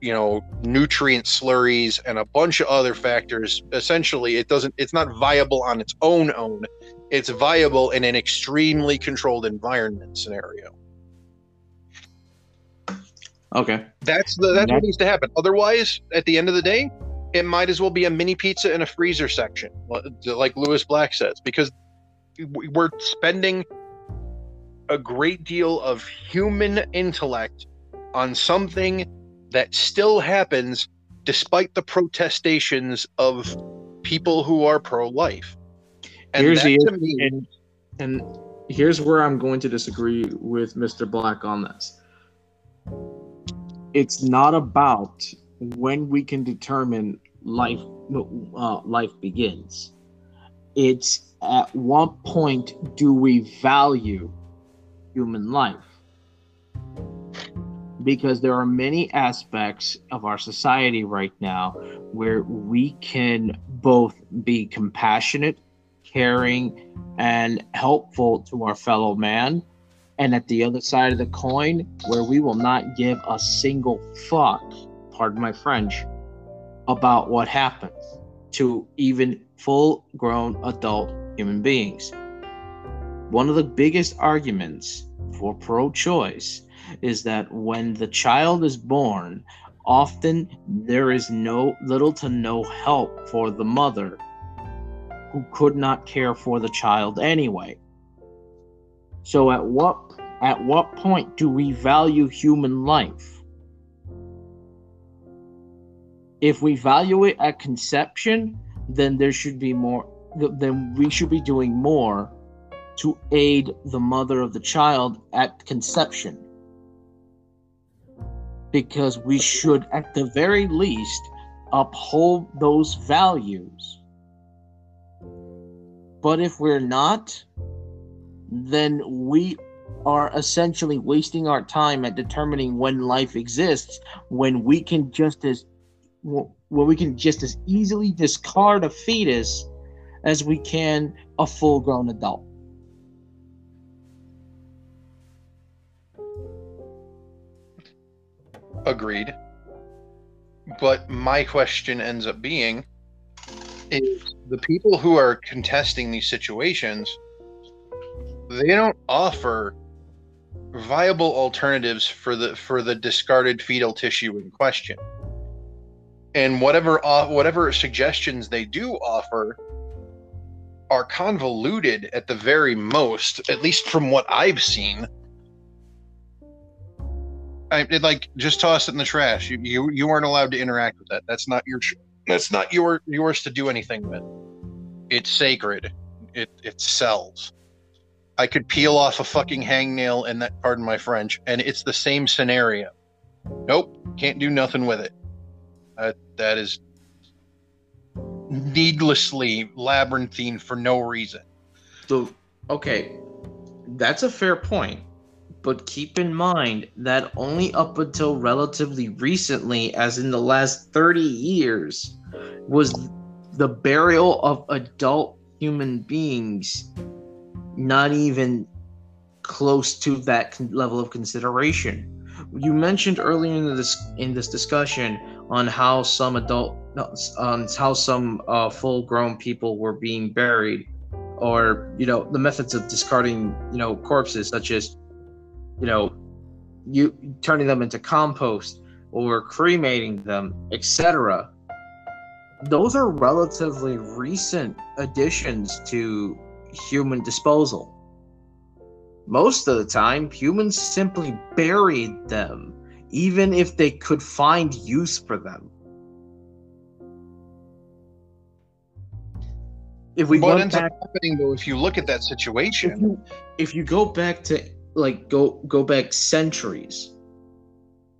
Speaker 1: you know nutrient slurries and a bunch of other factors essentially it doesn't it's not viable on its own own. It's viable in an extremely controlled environment scenario.
Speaker 2: Okay.
Speaker 1: That's the that's what needs to happen. Otherwise at the end of the day it might as well be a mini pizza in a freezer section like lewis black says because we're spending a great deal of human intellect on something that still happens despite the protestations of people who are pro-life.
Speaker 2: And here's the me, and, and here's where I'm going to disagree with Mr. Black on this. It's not about when we can determine life uh, life begins. It's at what point do we value human life? because there are many aspects of our society right now where we can both be compassionate, caring, and helpful to our fellow man. And at the other side of the coin, where we will not give a single fuck, pardon my French, about what happens to even full grown adult human beings. One of the biggest arguments for pro choice is that when the child is born, often there is no little to no help for the mother who could not care for the child anyway. So at what at what point do we value human life? If we value it at conception, then there should be more then we should be doing more to aid the mother of the child at conception because we should, at the very least, uphold those values. But if we're not, then we are essentially wasting our time at determining when life exists when we can just as when we can just as easily discard a fetus as we can a full grown adult.
Speaker 1: Agreed. But my question ends up being is the people who are contesting these situations they don't offer viable alternatives for the for the discarded fetal tissue in question. And whatever whatever suggestions they do offer are convoluted at the very most, at least from what I've seen I like just toss it in the trash. You, you you weren't allowed to interact with that. That's not your that's not your yours to do anything with. It's sacred. It it sells. I could peel off a fucking hangnail and that pardon my French, and it's the same scenario. Nope, can't do nothing with it. That that is needlessly labyrinthine for no reason.
Speaker 2: So okay, that's a fair point but keep in mind that only up until relatively recently, as in the last 30 years, was the burial of adult human beings not even close to that level of consideration. You mentioned earlier in this in this discussion on how some adult on how some uh, full-grown people were being buried, or you know the methods of discarding you know corpses such as you know, you turning them into compost or cremating them, etc. those are relatively recent additions to human disposal. Most of the time, humans simply buried them, even if they could find use for them. If we
Speaker 1: what
Speaker 2: go
Speaker 1: ends
Speaker 2: back,
Speaker 1: up happening though, if you look at that
Speaker 2: if
Speaker 1: situation,
Speaker 2: you, if you go back to like go go back centuries,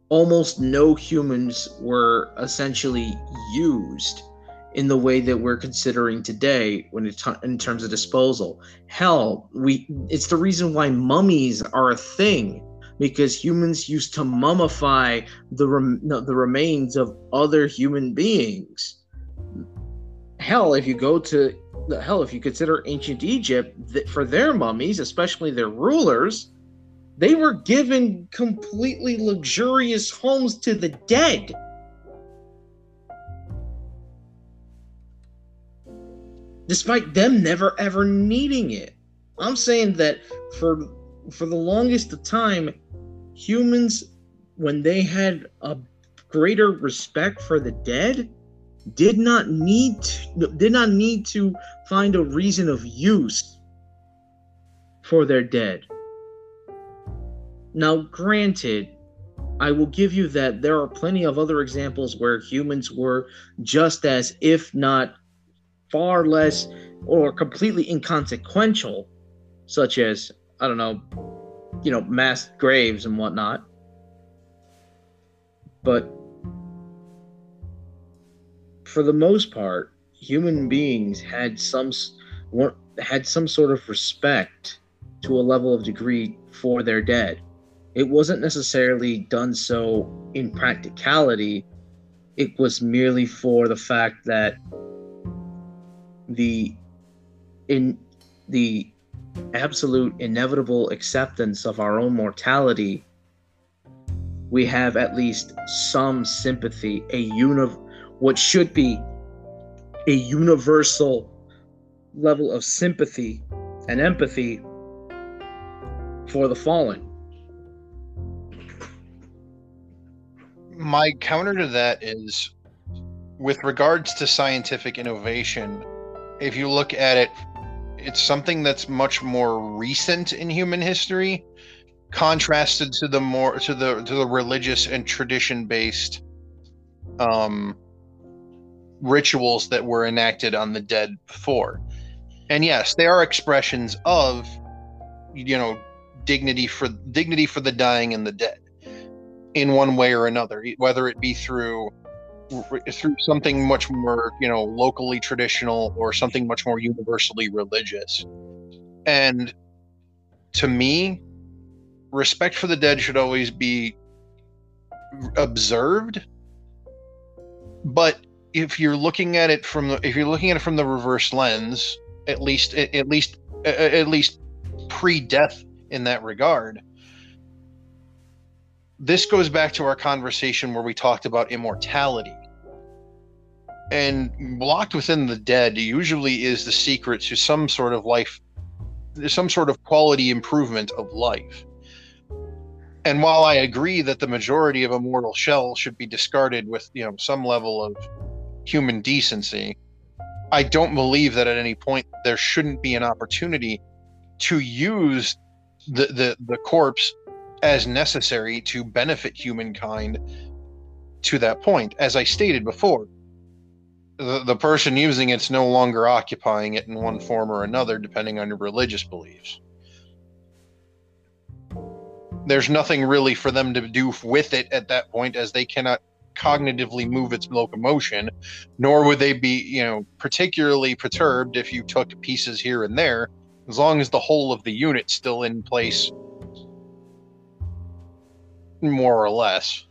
Speaker 2: almost no humans were essentially used in the way that we're considering today when it in terms of disposal. Hell, we it's the reason why mummies are a thing because humans used to mummify the rem, the remains of other human beings. Hell, if you go to hell, if you consider ancient Egypt, that for their mummies, especially their rulers, they were given completely luxurious homes to the dead. Despite them never ever needing it. I'm saying that for for the longest of time, humans, when they had a greater respect for the dead, did not need to, did not need to find a reason of use for their dead. Now, granted, I will give you that there are plenty of other examples where humans were just as, if not far less or completely inconsequential, such as, I don't know, you know, mass graves and whatnot. But for the most part, human beings had some had some sort of respect to a level of degree for their dead. It wasn't necessarily done so in practicality. It was merely for the fact that the in the absolute inevitable acceptance of our own mortality we have at least some sympathy a uni- what should be a universal level of sympathy and empathy for the fallen
Speaker 1: my counter to that is with regards to scientific innovation if you look at it it's something that's much more recent in human history contrasted to the more to the to the religious and tradition based um rituals that were enacted on the dead before. And yes they are expressions of you know dignity for dignity for the dying and the dead in one way or another whether it be through through something much more you know locally traditional or something much more universally religious. And to me respect for the dead should always be observed. But if you're looking at it from the if you're looking at it from the reverse lens at least at least at least pre-death in that regard this goes back to our conversation where we talked about immortality. And locked within the dead usually is the secret to some sort of life, some sort of quality improvement of life. And while I agree that the majority of a mortal shell should be discarded with, you know, some level of human decency, I don't believe that at any point there shouldn't be an opportunity to use the the, the corpse as necessary to benefit humankind to that point. As I stated before, the, the person using it's no longer occupying it in one form or another, depending on your religious beliefs. There's nothing really for them to do with it at that point, as they cannot cognitively move its locomotion, nor would they be, you know, particularly perturbed if you took pieces here and there, as long as the whole of the unit's still in place more or less.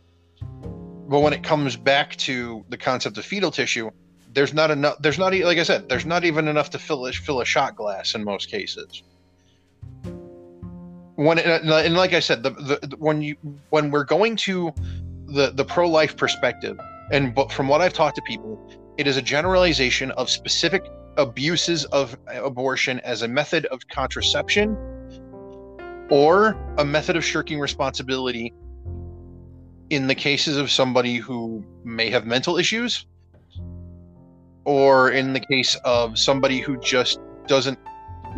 Speaker 1: But when it comes back to the concept of fetal tissue, there's not enough. There's not like I said. There's not even enough to fill a, fill a shot glass in most cases. When it, and like I said, the, the when you when we're going to the the pro life perspective, and but from what I've talked to people, it is a generalization of specific abuses of abortion as a method of contraception or a method of shirking responsibility in the cases of somebody who may have mental issues or in the case of somebody who just doesn't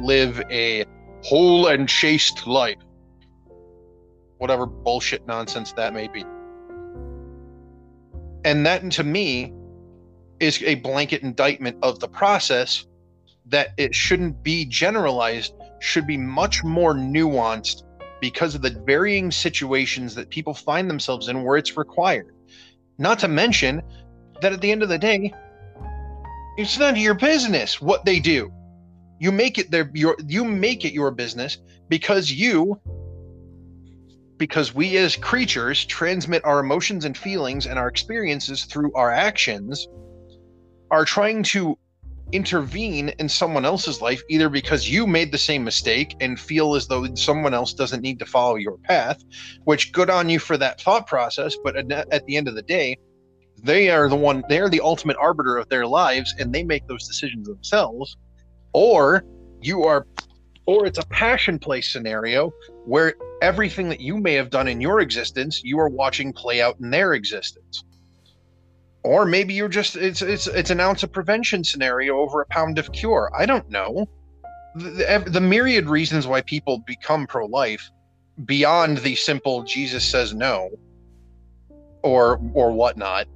Speaker 1: live a whole and chaste life. Whatever bullshit nonsense that may be. And that, to me, is a blanket indictment of the process that it shouldn't be generalized, should be much more nuanced because of the varying situations that people find themselves in where it's required. Not to mention that at the end of the day, it's none of your business what they do. You make it their your you make it your business because you because we as creatures transmit our emotions and feelings and our experiences through our actions are trying to intervene in someone else's life either because you made the same mistake and feel as though someone else doesn't need to follow your path which good on you for that thought process but at the end of the day they are the one they're the ultimate arbiter of their lives and they make those decisions themselves. Or you are or it's a passion play scenario where everything that you may have done in your existence you are watching play out in their existence or maybe you're just it's it's it's an ounce of prevention scenario over a pound of cure. I don't know. The, the, the myriad reasons why people become pro-life beyond the simple jesus says no or or whatnot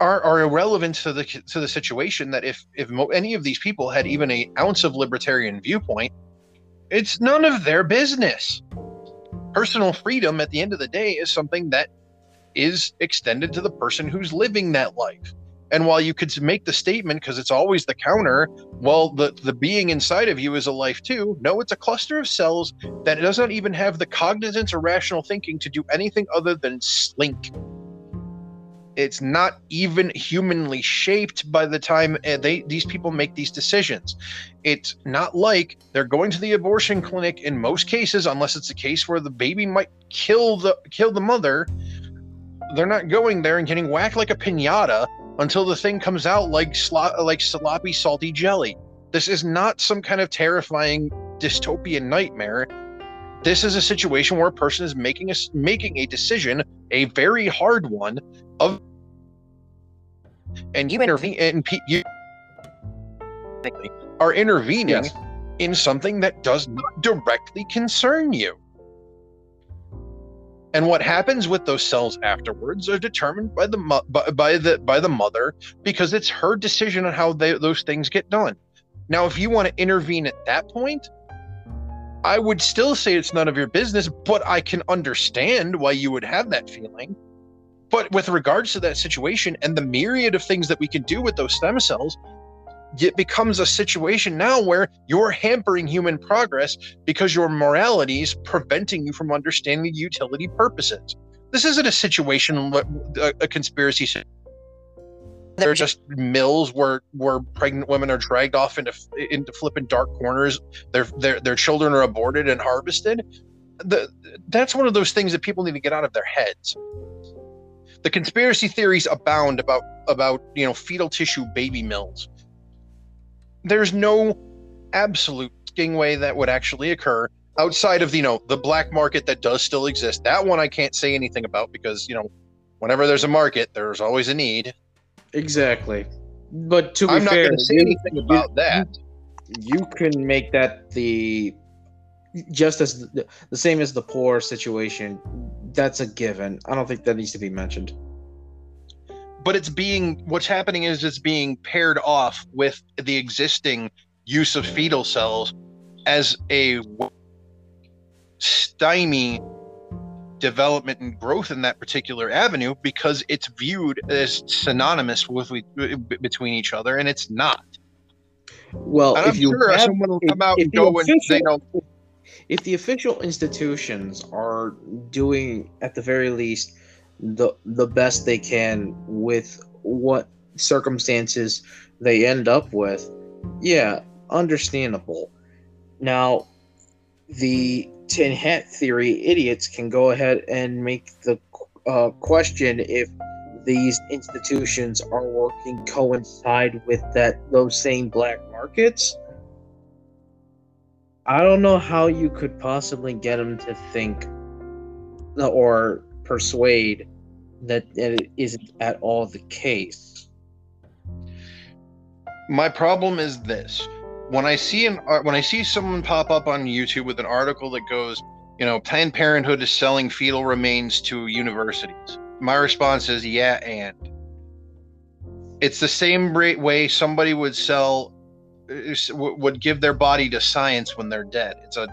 Speaker 1: are, are irrelevant to the to the situation that if if mo- any of these people had even an ounce of libertarian viewpoint it's none of their business. Personal freedom at the end of the day is something that is extended to the person who's living that life. And while you could make the statement, because it's always the counter, well, the, the being inside of you is a life too. No, it's a cluster of cells that doesn't even have the cognizance or rational thinking to do anything other than slink. It's not even humanly shaped by the time eh, they these people make these decisions. It's not like they're going to the abortion clinic in most cases, unless it's a case where the baby might kill the kill the mother they're not going there and getting whacked like a pinata until the thing comes out like slo- like sloppy salty jelly. This is not some kind of terrifying dystopian nightmare. This is a situation where a person is making a making a decision, a very hard one, of and you intervene and pe- you are intervening yes. in something that does not directly concern you. And what happens with those cells afterwards are determined by the by, by the by the mother because it's her decision on how they, those things get done. Now, if you want to intervene at that point, I would still say it's none of your business, but I can understand why you would have that feeling. But with regards to that situation and the myriad of things that we can do with those stem cells, it becomes a situation now where you're hampering human progress because your morality is preventing you from understanding utility purposes. This isn't a situation, a, a conspiracy. They're just mills where where pregnant women are dragged off into into flipping dark corners. Their their their children are aborted and harvested. The that's one of those things that people need to get out of their heads. The conspiracy theories abound about about you know fetal tissue baby mills there's no absolute way that would actually occur outside of you know the black market that does still exist. That one I can't say anything about because you know whenever there's a market, there's always a need.
Speaker 2: Exactly. But to be
Speaker 1: I'm
Speaker 2: fair,
Speaker 1: not going to say you, anything about you, that.
Speaker 2: You can make that the just as the, the same as the poor situation. That's a given. I don't think that needs to be mentioned
Speaker 1: but it's being what's happening is it's being paired off with the existing use of fetal cells as a stymie development and growth in that particular avenue because it's viewed as synonymous with between each other and it's not.
Speaker 2: Well
Speaker 1: and if I'm you sure have, someone will come out and go and say no
Speaker 2: if the official institutions are doing at the very least the the best they can with what circumstances they end up with, yeah, understandable. Now, the tin hat theory idiots can go ahead and make the uh, question if these institutions are working coincide with that those same black markets. I don't know how you could possibly get them to think or persuade that, that it isn't at all the case.
Speaker 1: My problem is this: when I see an uh, when I see someone pop up on YouTube with an article that goes, you know, Planned Parenthood is selling fetal remains to universities. My response is, yeah, and it's the same way somebody would sell uh, would give their body to science when they're dead. It's a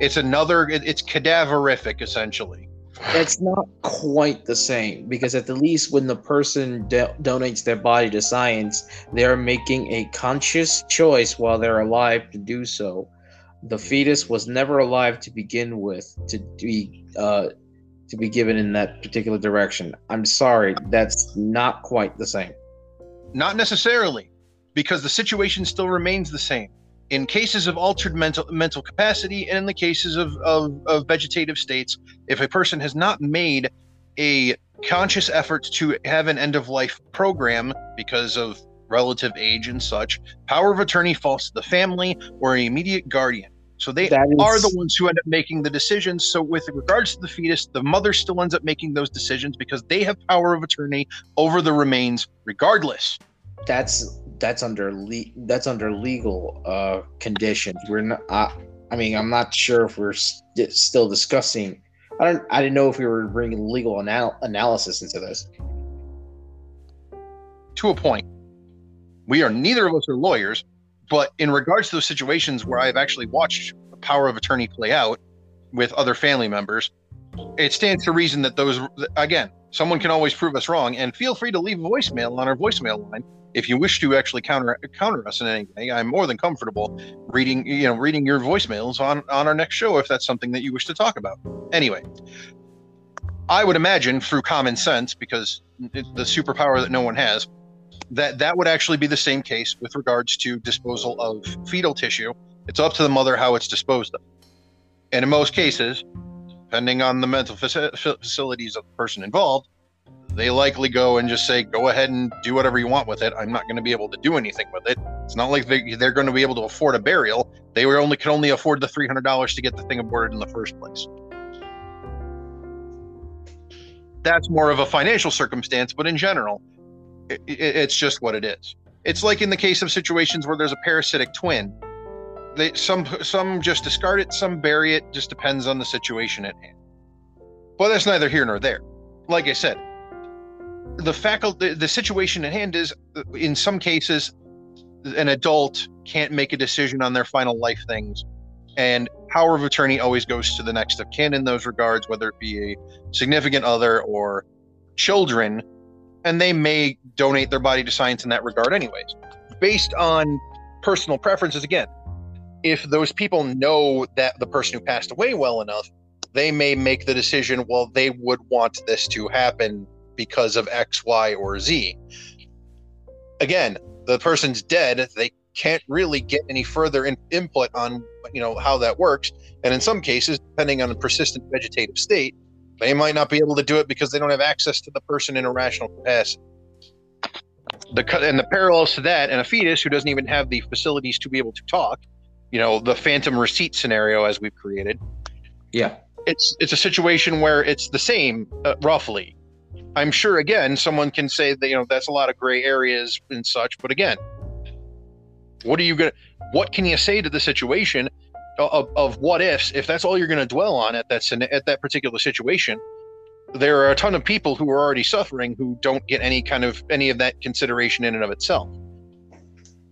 Speaker 1: it's another it's cadaverific essentially
Speaker 2: it's not quite the same because at the least when the person do- donates their body to science they're making a conscious choice while they're alive to do so. The fetus was never alive to begin with to be uh, to be given in that particular direction. I'm sorry that's not quite the same.
Speaker 1: Not necessarily because the situation still remains the same in cases of altered mental mental capacity and in the cases of, of, of vegetative states, if a person has not made a conscious effort to have an end of life program because of relative age and such, power of attorney falls to the family or an immediate guardian. So they is... are the ones who end up making the decisions. So with regards to the fetus, the mother still ends up making those decisions because they have power of attorney over the remains regardless.
Speaker 2: That's that's under le- that's under legal uh, conditions. We're not. Uh, I mean, I'm not sure if we're st- still discussing. I don't. I didn't know if we were bringing legal anal- analysis into this.
Speaker 1: To a point, we are neither of us are lawyers, but in regards to those situations where I've actually watched the power of attorney play out with other family members, it stands to reason that those again, someone can always prove us wrong. And feel free to leave a voicemail on our voicemail line if you wish to actually counter counter us in any way, I'm more than comfortable reading you know reading your voicemails on on our next show if that's something that you wish to talk about. Anyway, I would imagine through common sense because the superpower that no one has that that would actually be the same case with regards to disposal of fetal tissue. It's up to the mother how it's disposed of. And in most cases, depending on the mental facilities of the person involved, they likely go and just say, go ahead and do whatever you want with it. I'm not going to be able to do anything with it. It's not like they, they're going to be able to afford a burial. They were only could only afford the $300 to get the thing aborted in the first place. That's more of a financial circumstance, but in general, it, it, it's just what it is. It's like in the case of situations where there's a parasitic twin. They some some just discard it, some bury it. Just depends on the situation at hand. But that's neither here nor there. Like I said, the faculty the situation at hand is uh, in some cases an adult can't make a decision on their final life things. And power of attorney always goes to the next of kin in those regards whether it be a significant other or children and they may donate their body to science in that regard anyways. Based on personal preferences again if those people know that the person who passed away well enough they may make the decision well they would want this to happen because of X, Y, or Z. Again, the person's dead. They can't really get any further in, input on you know how that works. And in some cases, depending on the persistent vegetative state, they might not be able to do it because they don't have access to the person in a rational capacity. The and the parallels to that, and a fetus who doesn't even have the facilities to be able to talk, you know, the phantom receipt scenario as we've created.
Speaker 2: Yeah,
Speaker 1: it's it's a situation where it's the same uh, roughly I'm sure again someone can say that you know that's a lot of gray areas and such, but again, what are you gonna what can you say to the situation of, of what ifs if that's all you're gonna dwell on at that at that particular situation? There are a ton of people who are already suffering who don't get any kind of any of that consideration in and of itself.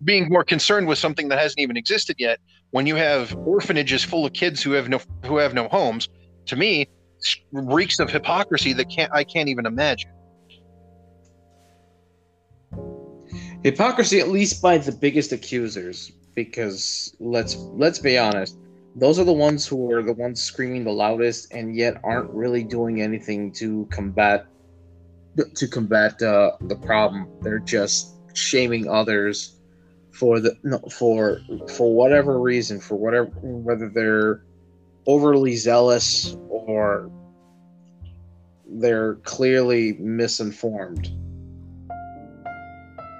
Speaker 1: Being more concerned with something that hasn't even existed yet, when you have orphanages full of kids who have no who have no homes, to me, reeks of hypocrisy that can't I can't even imagine.
Speaker 2: Hypocrisy, at least by the biggest accusers, because let's let's be honest, those are the ones who are the ones screaming the loudest, and yet aren't really doing anything to combat to combat uh, the problem. They're just shaming others for the no, for for whatever reason, for whatever whether they're overly zealous or they're clearly misinformed.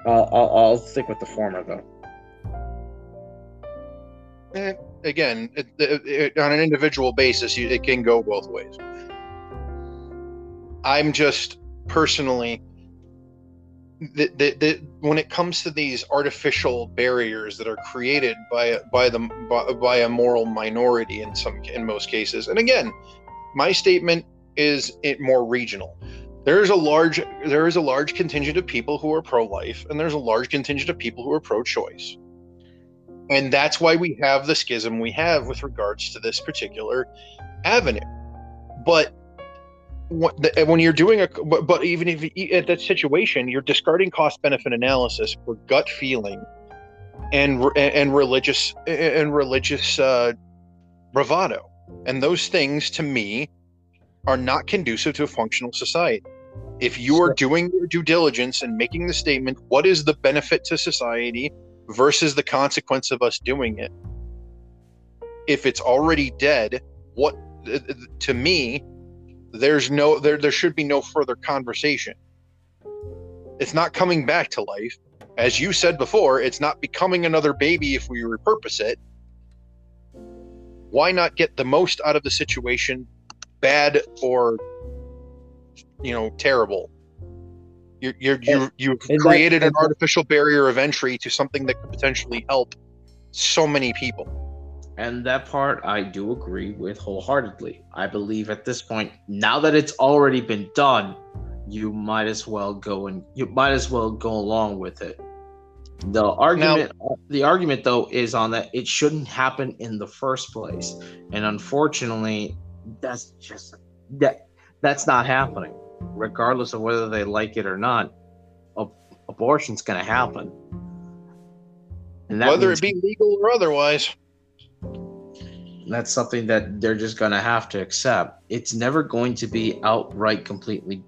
Speaker 2: I'll, I'll, I'll stick with the former though.
Speaker 1: Eh, again, it, it, it, on an individual basis, you, it can go both ways. I'm just personally the, the, the, when it comes to these artificial barriers that are created by by the by, by a moral minority in some in most cases and again my statement is it more regional. There is a large there is a large contingent of people who are pro-life and there's a large contingent of people who are pro-choice. And that's why we have the schism we have with regards to this particular avenue. But when you're doing a but, but even if at that situation you're discarding cost benefit analysis for gut feeling and and religious and religious uh, bravado. And those things to me are not conducive to a functional society. If you are doing your due diligence and making the statement what is the benefit to society versus the consequence of us doing it? If it's already dead what to me there's no there there should be no further conversation. It's not coming back to life. As you said before it's not becoming another baby if we repurpose it. Why not get the most out of the situation bad or you know terrible? You're, you're, you you've created an artificial barrier of entry to something that could potentially help so many people
Speaker 2: and that part I do agree with wholeheartedly. I believe at this point, now that it's already been done, you might as well go and you might as well go along with it. The argument now, the argument though is on that it shouldn't happen in the first place. And unfortunately, that's just that that's not happening. Regardless of whether they like it or not, abortion's going to happen.
Speaker 1: whether it be legal or otherwise
Speaker 2: that's something that they're just going to have to accept. It's never going to be outright completely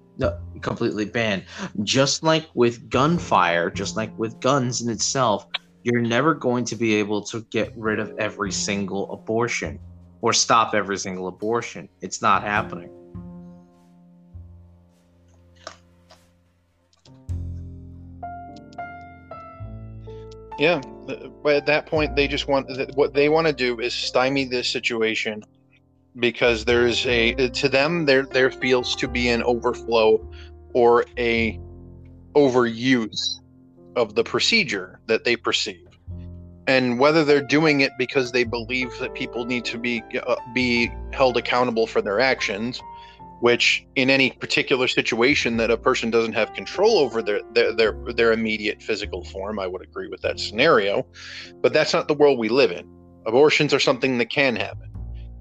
Speaker 2: completely banned. Just like with gunfire, just like with guns in itself, you're never going to be able to get rid of every single abortion or stop every single abortion. It's not happening.
Speaker 1: Yeah, but at that point, they just want what they want to do is stymie this situation because there's a to them there there feels to be an overflow or a overuse of the procedure that they perceive. And whether they're doing it because they believe that people need to be uh, be held accountable for their actions which in any particular situation that a person doesn't have control over their, their their their immediate physical form i would agree with that scenario but that's not the world we live in. Abortions are something that can happen.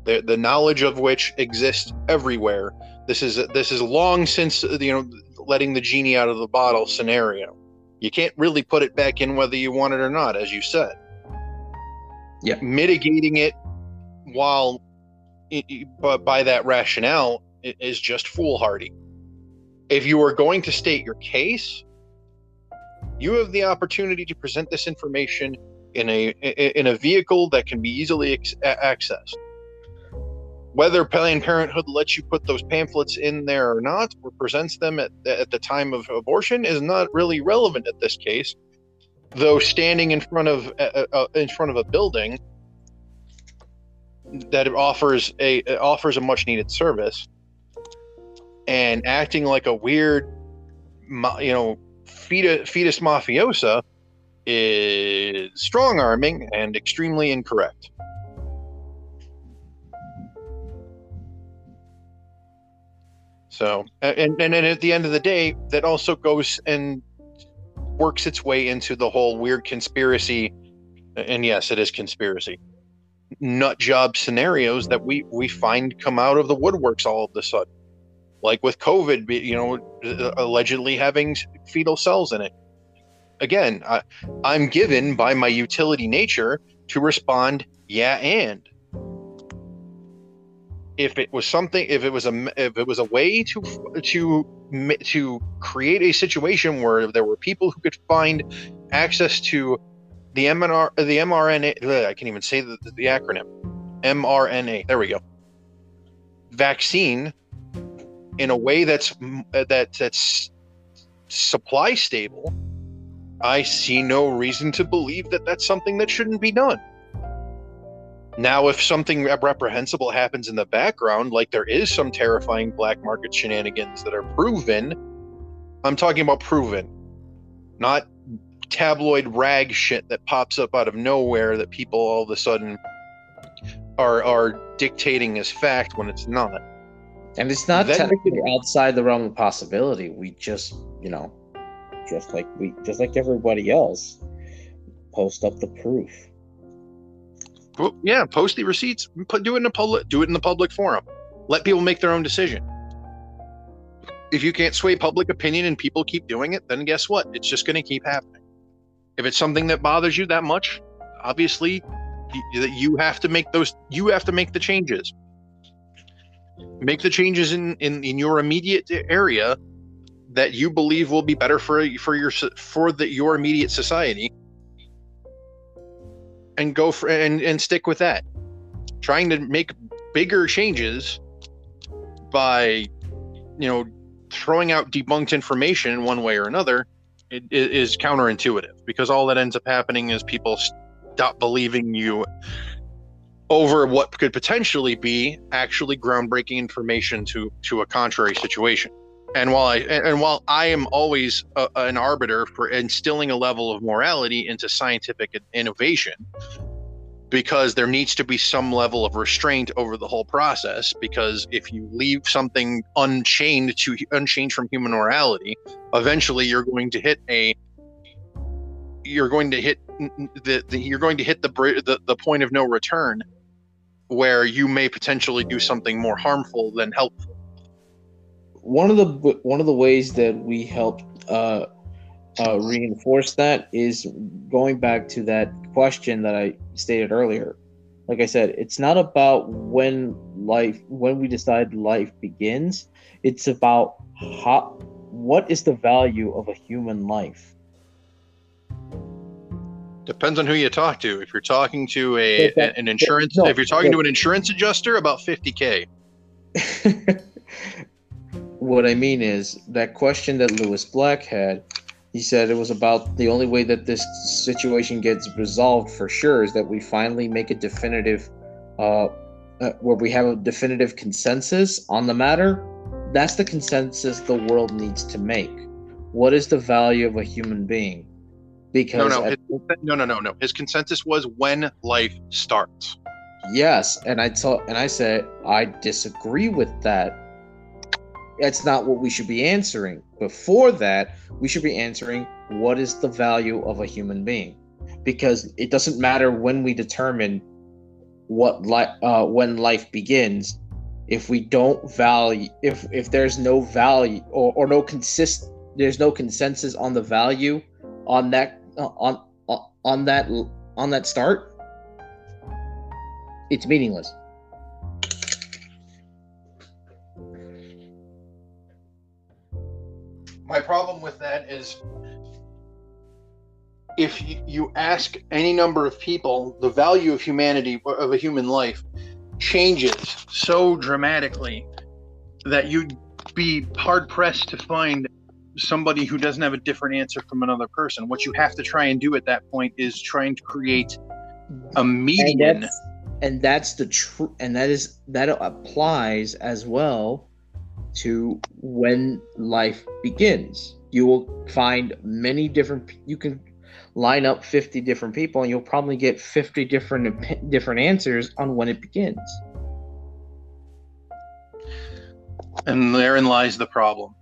Speaker 1: The, the knowledge of which exists everywhere. This is this is long since you know letting the genie out of the bottle scenario. You can't really put it back in whether you want it or not as you said.
Speaker 2: Yeah.
Speaker 1: Mitigating it while but by that rationale is just foolhardy. If you are going to state your case, you have the opportunity to present this information in a in a vehicle that can be easily accessed. Whether Planned Parenthood lets you put those pamphlets in there or not, or presents them at, at the time of abortion, is not really relevant at this case. Though standing in front of uh, uh, in front of a building that offers a offers a much needed service and acting like a weird, you know, fetus, fetus mafiosa is strong arming and extremely incorrect. So, and, and then at the end of the day, that also goes and works its way into the whole weird conspiracy. And yes, it is conspiracy nut job scenarios that we we find come out of the woodworks all of a sudden like with COVID, you know, uh, allegedly having fetal cells in it. Again, I, I'm given by my utility nature to respond, yeah, and if it was something, if it was a, if it was a way to to to create a situation where there were people who could find access to the MNR, the mRNA, I can't even say the, the acronym, mRNA. There we go. Vaccine in a way that's uh, that that's supply stable, I see no reason to believe that that's something that shouldn't be done. Now, if something reprehensible happens in the background, like there is some terrifying black market shenanigans that are proven, I'm talking about proven. not tabloid rag shit that pops up out of nowhere that people all of a sudden are are dictating as fact when it's not.
Speaker 2: And it's not technically outside the realm of possibility. We just, you know, just like we, just like everybody else, post up the proof.
Speaker 1: Well, yeah, post the receipts. Put do it in a public do it in the public forum. Let people make their own decision. If you can't sway public opinion and people keep doing it, then guess what? It's just going to keep happening. If it's something that bothers you that much, obviously that you have to make those you have to make the changes. Make the changes in in, in your immediate area that you believe will be better for for your for the your immediate society and go for and and stick with that. Trying to make bigger changes by you know throwing out debunked information in one way or another it, it is counterintuitive because all that ends up happening is people stop believing you over what could potentially be actually groundbreaking information to to a contrary situation and while I and, and while I am always a, an arbiter for instilling a level of morality into scientific innovation, because there needs to be some level of restraint over the whole process. Because if you leave something unchained to unchained from human morality, eventually you're going to hit a you're going to hit the, the you're going to hit the, the the point of no return, where you may potentially do something more harmful than helpful.
Speaker 2: One of the one of the ways that we help uh, uh, reinforce that is going back to that question that I stated earlier. Like I said, it's not about when life when we decide life begins. It's about how what is the value of a human life.
Speaker 1: Depends on who you talk to. If you're talking to a
Speaker 2: that-
Speaker 1: an insurance,
Speaker 2: no,
Speaker 1: if you're talking to an insurance adjuster, about 50k.
Speaker 2: what I mean is that question that Lewis Black had. He said it was about the only way that this situation gets resolved for sure is that we finally make a definitive, uh, uh, where we have a definitive consensus on the matter. That's the consensus the world needs to make. What is the value of a human being?
Speaker 1: No,
Speaker 2: Because
Speaker 1: no,
Speaker 2: at-
Speaker 1: his, no, no, no, no. His consensus was when life starts.
Speaker 2: Yes, and I told and I said I disagree with that. That's not what we should be answering. Before that, we should be answering what is the value of a human being, because it doesn't matter when we determine what li- uh, when life begins. If we don't value, if if there's no value or, or no consist, there's no consensus on the value on that Uh, on on on that on that start it's meaningless.
Speaker 1: My problem with that is if you ask any number of people, the value of humanity, of a human life, changes so dramatically that you'd be hard pressed to find somebody who doesn't have a different answer from another person. What you have to try and do at that point is trying to create a
Speaker 2: And
Speaker 1: median.
Speaker 2: that's, and that's the true, and that is that applies as well to when life begins. You will find many different. You can line up fifty different people, and you'll probably get fifty different different answers on when it begins.
Speaker 1: And therein lies the problem.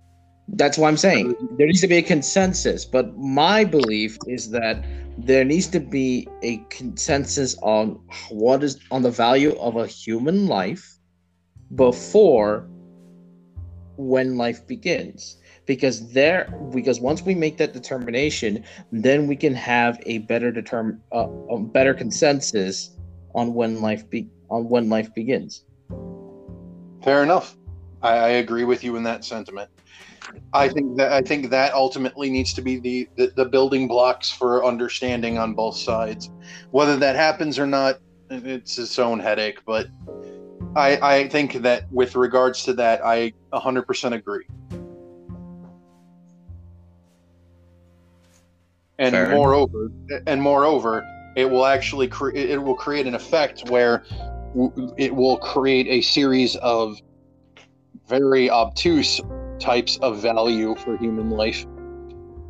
Speaker 2: That's why I'm saying there needs to be a consensus. But my belief is that there needs to be a consensus on what is on the value of a human life before when life begins. Because there, because once we make that determination, then we can have a better determine uh, a better consensus on when life be on when life begins.
Speaker 1: Fair enough. I, I agree with you in that sentiment. I think that I think that ultimately needs to be the, the the building blocks for understanding on both sides. Whether that happens or not, it's its own headache. But I I think that with regards to that, I 100% agree. And
Speaker 2: Fair.
Speaker 1: moreover, and moreover, it will actually cre- it will create an effect where w- it will create a series of very obtuse types of value for human life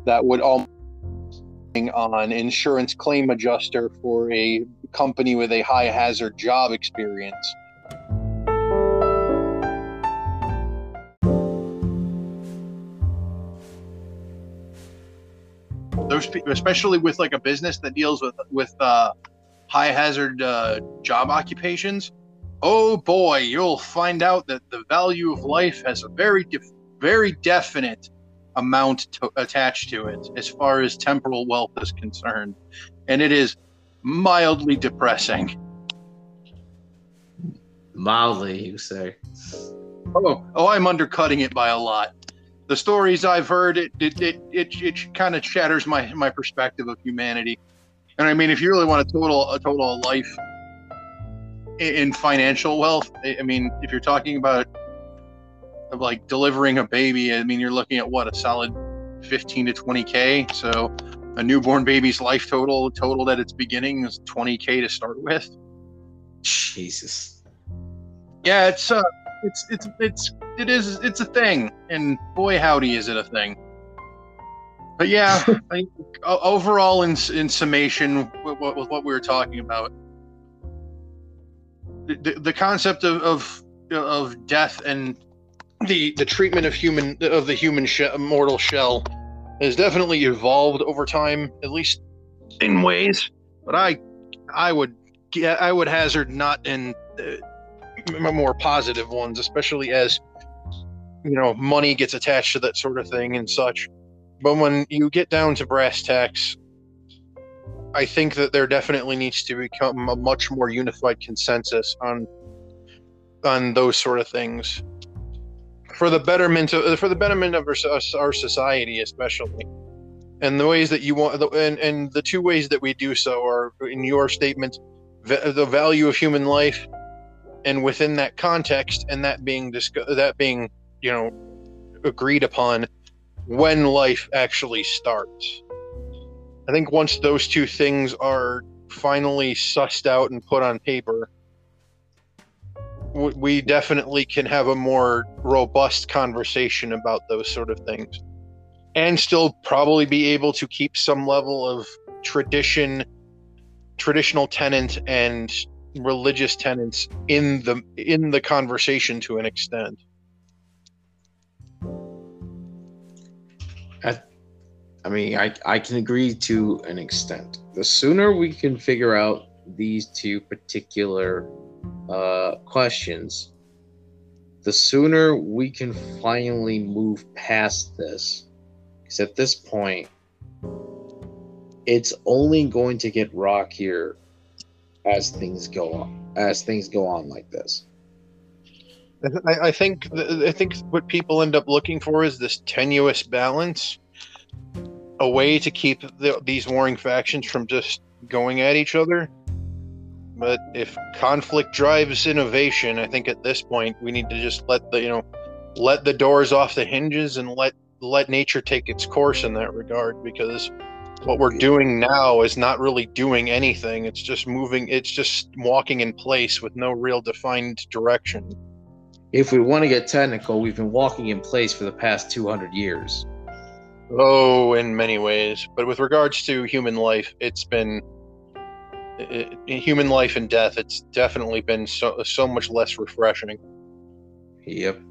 Speaker 1: that would all on insurance claim adjuster for a company with a high hazard job experience. Those, especially with like a business that deals with with uh, high hazard uh, job occupations, oh boy, you'll find out that the value of life has a very, def- very definite amount to, attached to it as far as temporal wealth is concerned, and it is mildly depressing.
Speaker 2: Mildly, you say?
Speaker 1: Oh, oh, I'm undercutting it by a lot. The stories I've heard, it it it it, it kind of shatters my my perspective of humanity. And I mean, if you really want a total a total life in financial wealth, I mean, if you're talking about like delivering a baby, I mean, you're looking at what a solid 15 to 20k. So a newborn baby's life total totaled at its beginning is 20k to start with.
Speaker 2: Jesus.
Speaker 1: Yeah, it's uh, it's it's it's it is it's a thing, and boy howdy is it a thing. But yeah, I, overall, in in summation, with, with what we were talking about, the, the concept of, of of death and the the treatment of human of the human she- mortal shell has definitely evolved over time, at least in ways. But I I would I would hazard not in uh, more positive ones, especially as you know money gets attached to that sort of thing and such. But when you get down to brass tacks, I think that there definitely needs to become a much more unified consensus on on those sort of things for the betterment of for the betterment of our, our society, especially. And the ways that you want, and, and the two ways that we do so are in your statement, the value of human life, and within that context, and that being that being you know agreed upon when life actually starts. I think once those two things are finally sussed out and put on paper, we definitely can have a more robust conversation about those sort of things and still probably be able to keep some level of tradition traditional tenant and religious tenants in the in the conversation to an extent
Speaker 2: I mean, I, I can agree to an extent. The sooner we can figure out these two particular uh, questions, the sooner we can finally move past this. Because at this point, it's only going to get rockier as things go on. As things go on like this.
Speaker 1: I, I think I think what people end up looking for is this tenuous balance a way to keep the, these warring factions from just going at each other. But if conflict drives innovation, I think at this point we need to just let the you know let the doors off the hinges and let let nature take its course in that regard because what we're doing now is not really doing anything. It's just moving it's just walking in place with no real defined direction.
Speaker 2: If we want to get technical we've been walking in place for the past 200 years.
Speaker 1: Oh, in many ways. But with regards to human life, it's been it, human life and death. It's definitely been so so much less refreshing.
Speaker 2: Yep.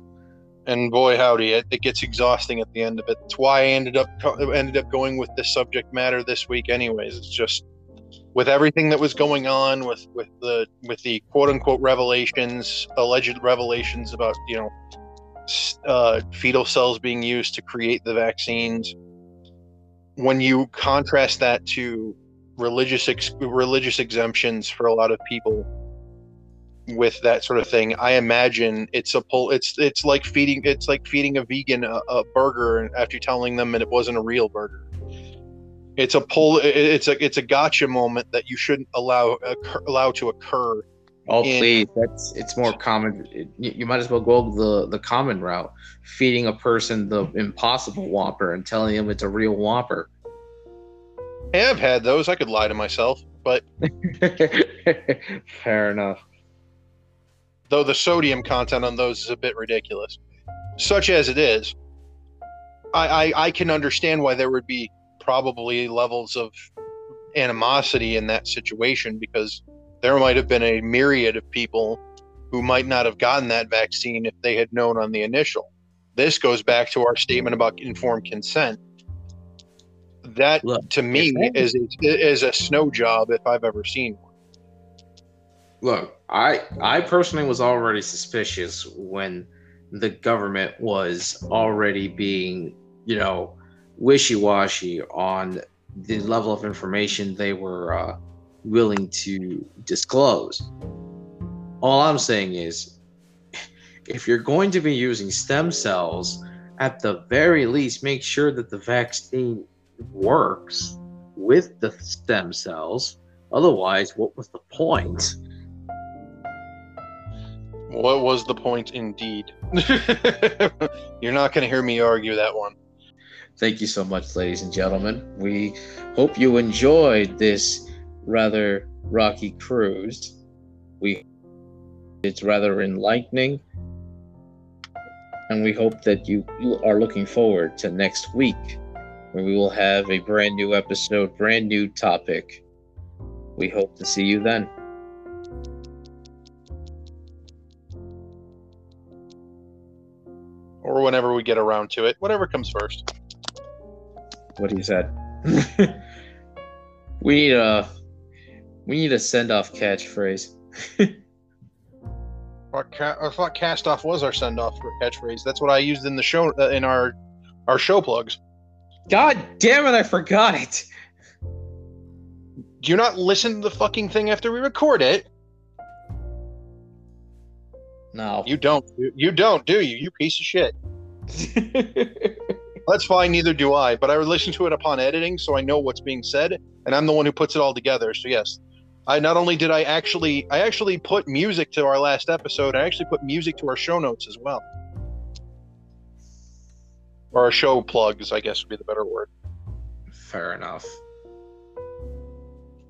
Speaker 1: And boy, howdy, it, it gets exhausting at the end of it. That's why I ended up ended up going with this subject matter this week. Anyways, it's just with everything that was going on with with the with the quote unquote revelations, alleged revelations about you know uh, fetal cells being used to create the vaccines. When you contrast that to religious ex- religious exemptions for a lot of people with that sort of thing, I imagine it's a pull. It's it's like feeding it's like feeding a vegan a, a burger after telling them that it wasn't a real burger. It's a pull. It's a it's a gotcha moment that you shouldn't allow occur, allow to occur
Speaker 2: Oh please, that's it's more common. you might as well go the the common route, feeding a person the impossible Whopper and telling them it's a real Whopper.
Speaker 1: I have had those. I could lie to myself, but
Speaker 2: fair enough.
Speaker 1: Though the sodium content on those is a bit ridiculous, such as it is, I, I, I can understand why there would be probably levels of animosity in that situation because there might have been a myriad of people who might not have gotten that vaccine if they had known on the initial. This goes back to our statement about informed consent. That
Speaker 2: Look,
Speaker 1: to me is is a snow job if I've ever seen one.
Speaker 2: Look, I I personally was already suspicious when the government was already being, you know, wishy-washy on the level of information they were uh, willing to disclose. All I'm saying is, if you're going to be using stem cells, at the very least, make sure that the vaccine works with the stem cells. Otherwise, what was the point?
Speaker 1: What was the point indeed? You're not going to hear me argue that one.
Speaker 2: Thank you so much, ladies and gentlemen. We hope you enjoyed this rather rocky cruise. We it's rather enlightening, and we hope that you, you are looking forward to next week, where we will have a brand new episode, brand new topic. We hope to see you then.
Speaker 1: Or whenever we get around to it, whatever comes first.
Speaker 2: What he said. we need a we need a send off catchphrase.
Speaker 1: I thought cast off was our send off catchphrase. That's what I used in the show uh, in our our show plugs.
Speaker 2: God damn it! I forgot it.
Speaker 1: Do you not listen to the fucking thing after we record it?
Speaker 2: No.
Speaker 1: You don't. You- don't, do you? You piece of shit. That's fine. Neither do I. But I would listen to it upon editing, so I know what's being said, and I'm the one who puts it all together. So yes, I not only did I actually, I actually put music to our last episode. I actually put music to our show notes as well, or our show plugs, I guess would be the better word.
Speaker 2: Fair enough.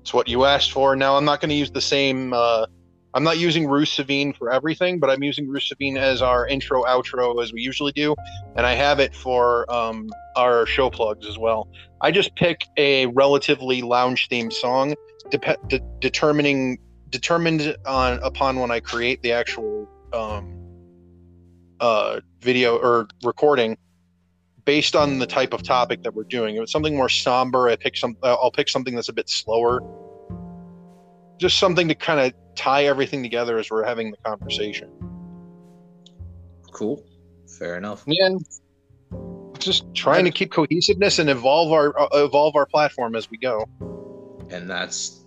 Speaker 1: It's what you asked for. Now I'm not going to use the same. Uh, I'm not using Bruce Savine for everything, but I'm using Bruce Savine as our intro outro as we usually do, and I have it for um, our show plugs as well. I just pick a relatively lounge themed song, de- determining determined on upon when I create the actual um, uh, video or recording based on the type of topic that we're doing. If it's something more somber, I pick some. Uh, I'll pick something that's a bit slower. Just something to kind of tie everything together as we're having the conversation.
Speaker 2: Cool. Fair enough.
Speaker 1: Yeah, just trying to keep cohesiveness and evolve our uh, evolve our platform as we go.
Speaker 2: And that's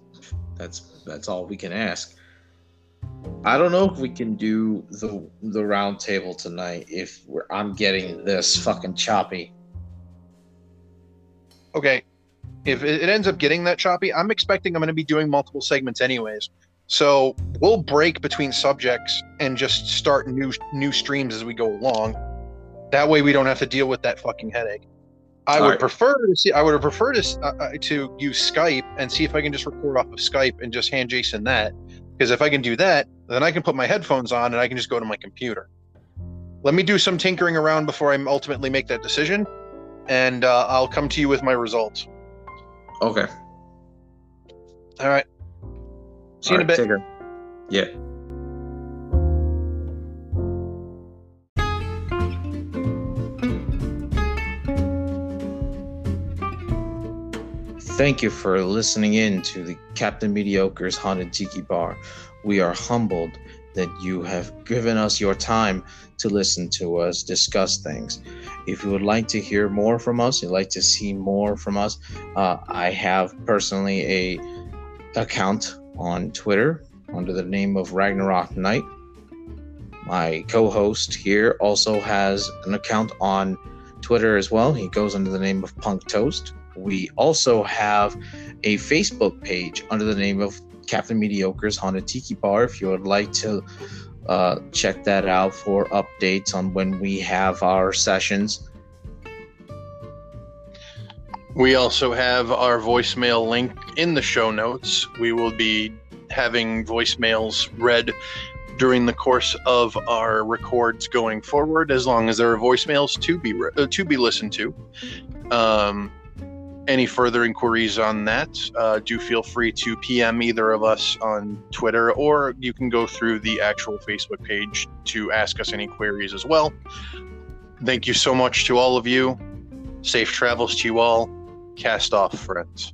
Speaker 2: that's that's all we can ask. I don't know if we can do the the round table tonight if we're, I'm getting this fucking choppy.
Speaker 1: Okay, if it it ends up getting that choppy, I'm expecting I'm going to be doing multiple segments anyways. So we'll break between subjects and just start new new streams as we go along. That way we don't have to deal with that fucking headache. I
Speaker 2: All
Speaker 1: would
Speaker 2: right.
Speaker 1: prefer to see. I would prefer to uh, uh, to use Skype and see if I can just record off of Skype and just hand Jason that. Because if I can do that, then I can put my headphones on and I can just go to my computer. Let me do some tinkering around before I ultimately make that decision, and uh, I'll come to you with my results.
Speaker 2: Okay.
Speaker 1: All right. See you in a bit.
Speaker 2: Take care. Yeah. Thank you for listening in to the Captain Mediocre's Haunted Tiki Bar. We are humbled that you have given us your time to listen to us discuss things. If you would like to hear more from us, you'd like to see more from us, uh, I have personally a account on Twitter under the name of Ragnarok Knight. My co-host here also has an account on Twitter as well. He goes under the name of Punk Toast. We also have a Facebook page under the name of Captain Mediocre's Haunted Tiki Bar. If you would like to uh, check that out for updates on when we have our sessions.
Speaker 1: We also have our voicemail link in the show notes. We will be having voicemails read during the course of our records going forward, as long as there are voicemails to be re- uh, to be listened to. Um, any further inquiries on that, uh, do feel free to PM either of us on Twitter, or you can go through the actual Facebook page to ask us any queries as well. Thank you so much to all of you. Safe travels to you all. Cast off, friends.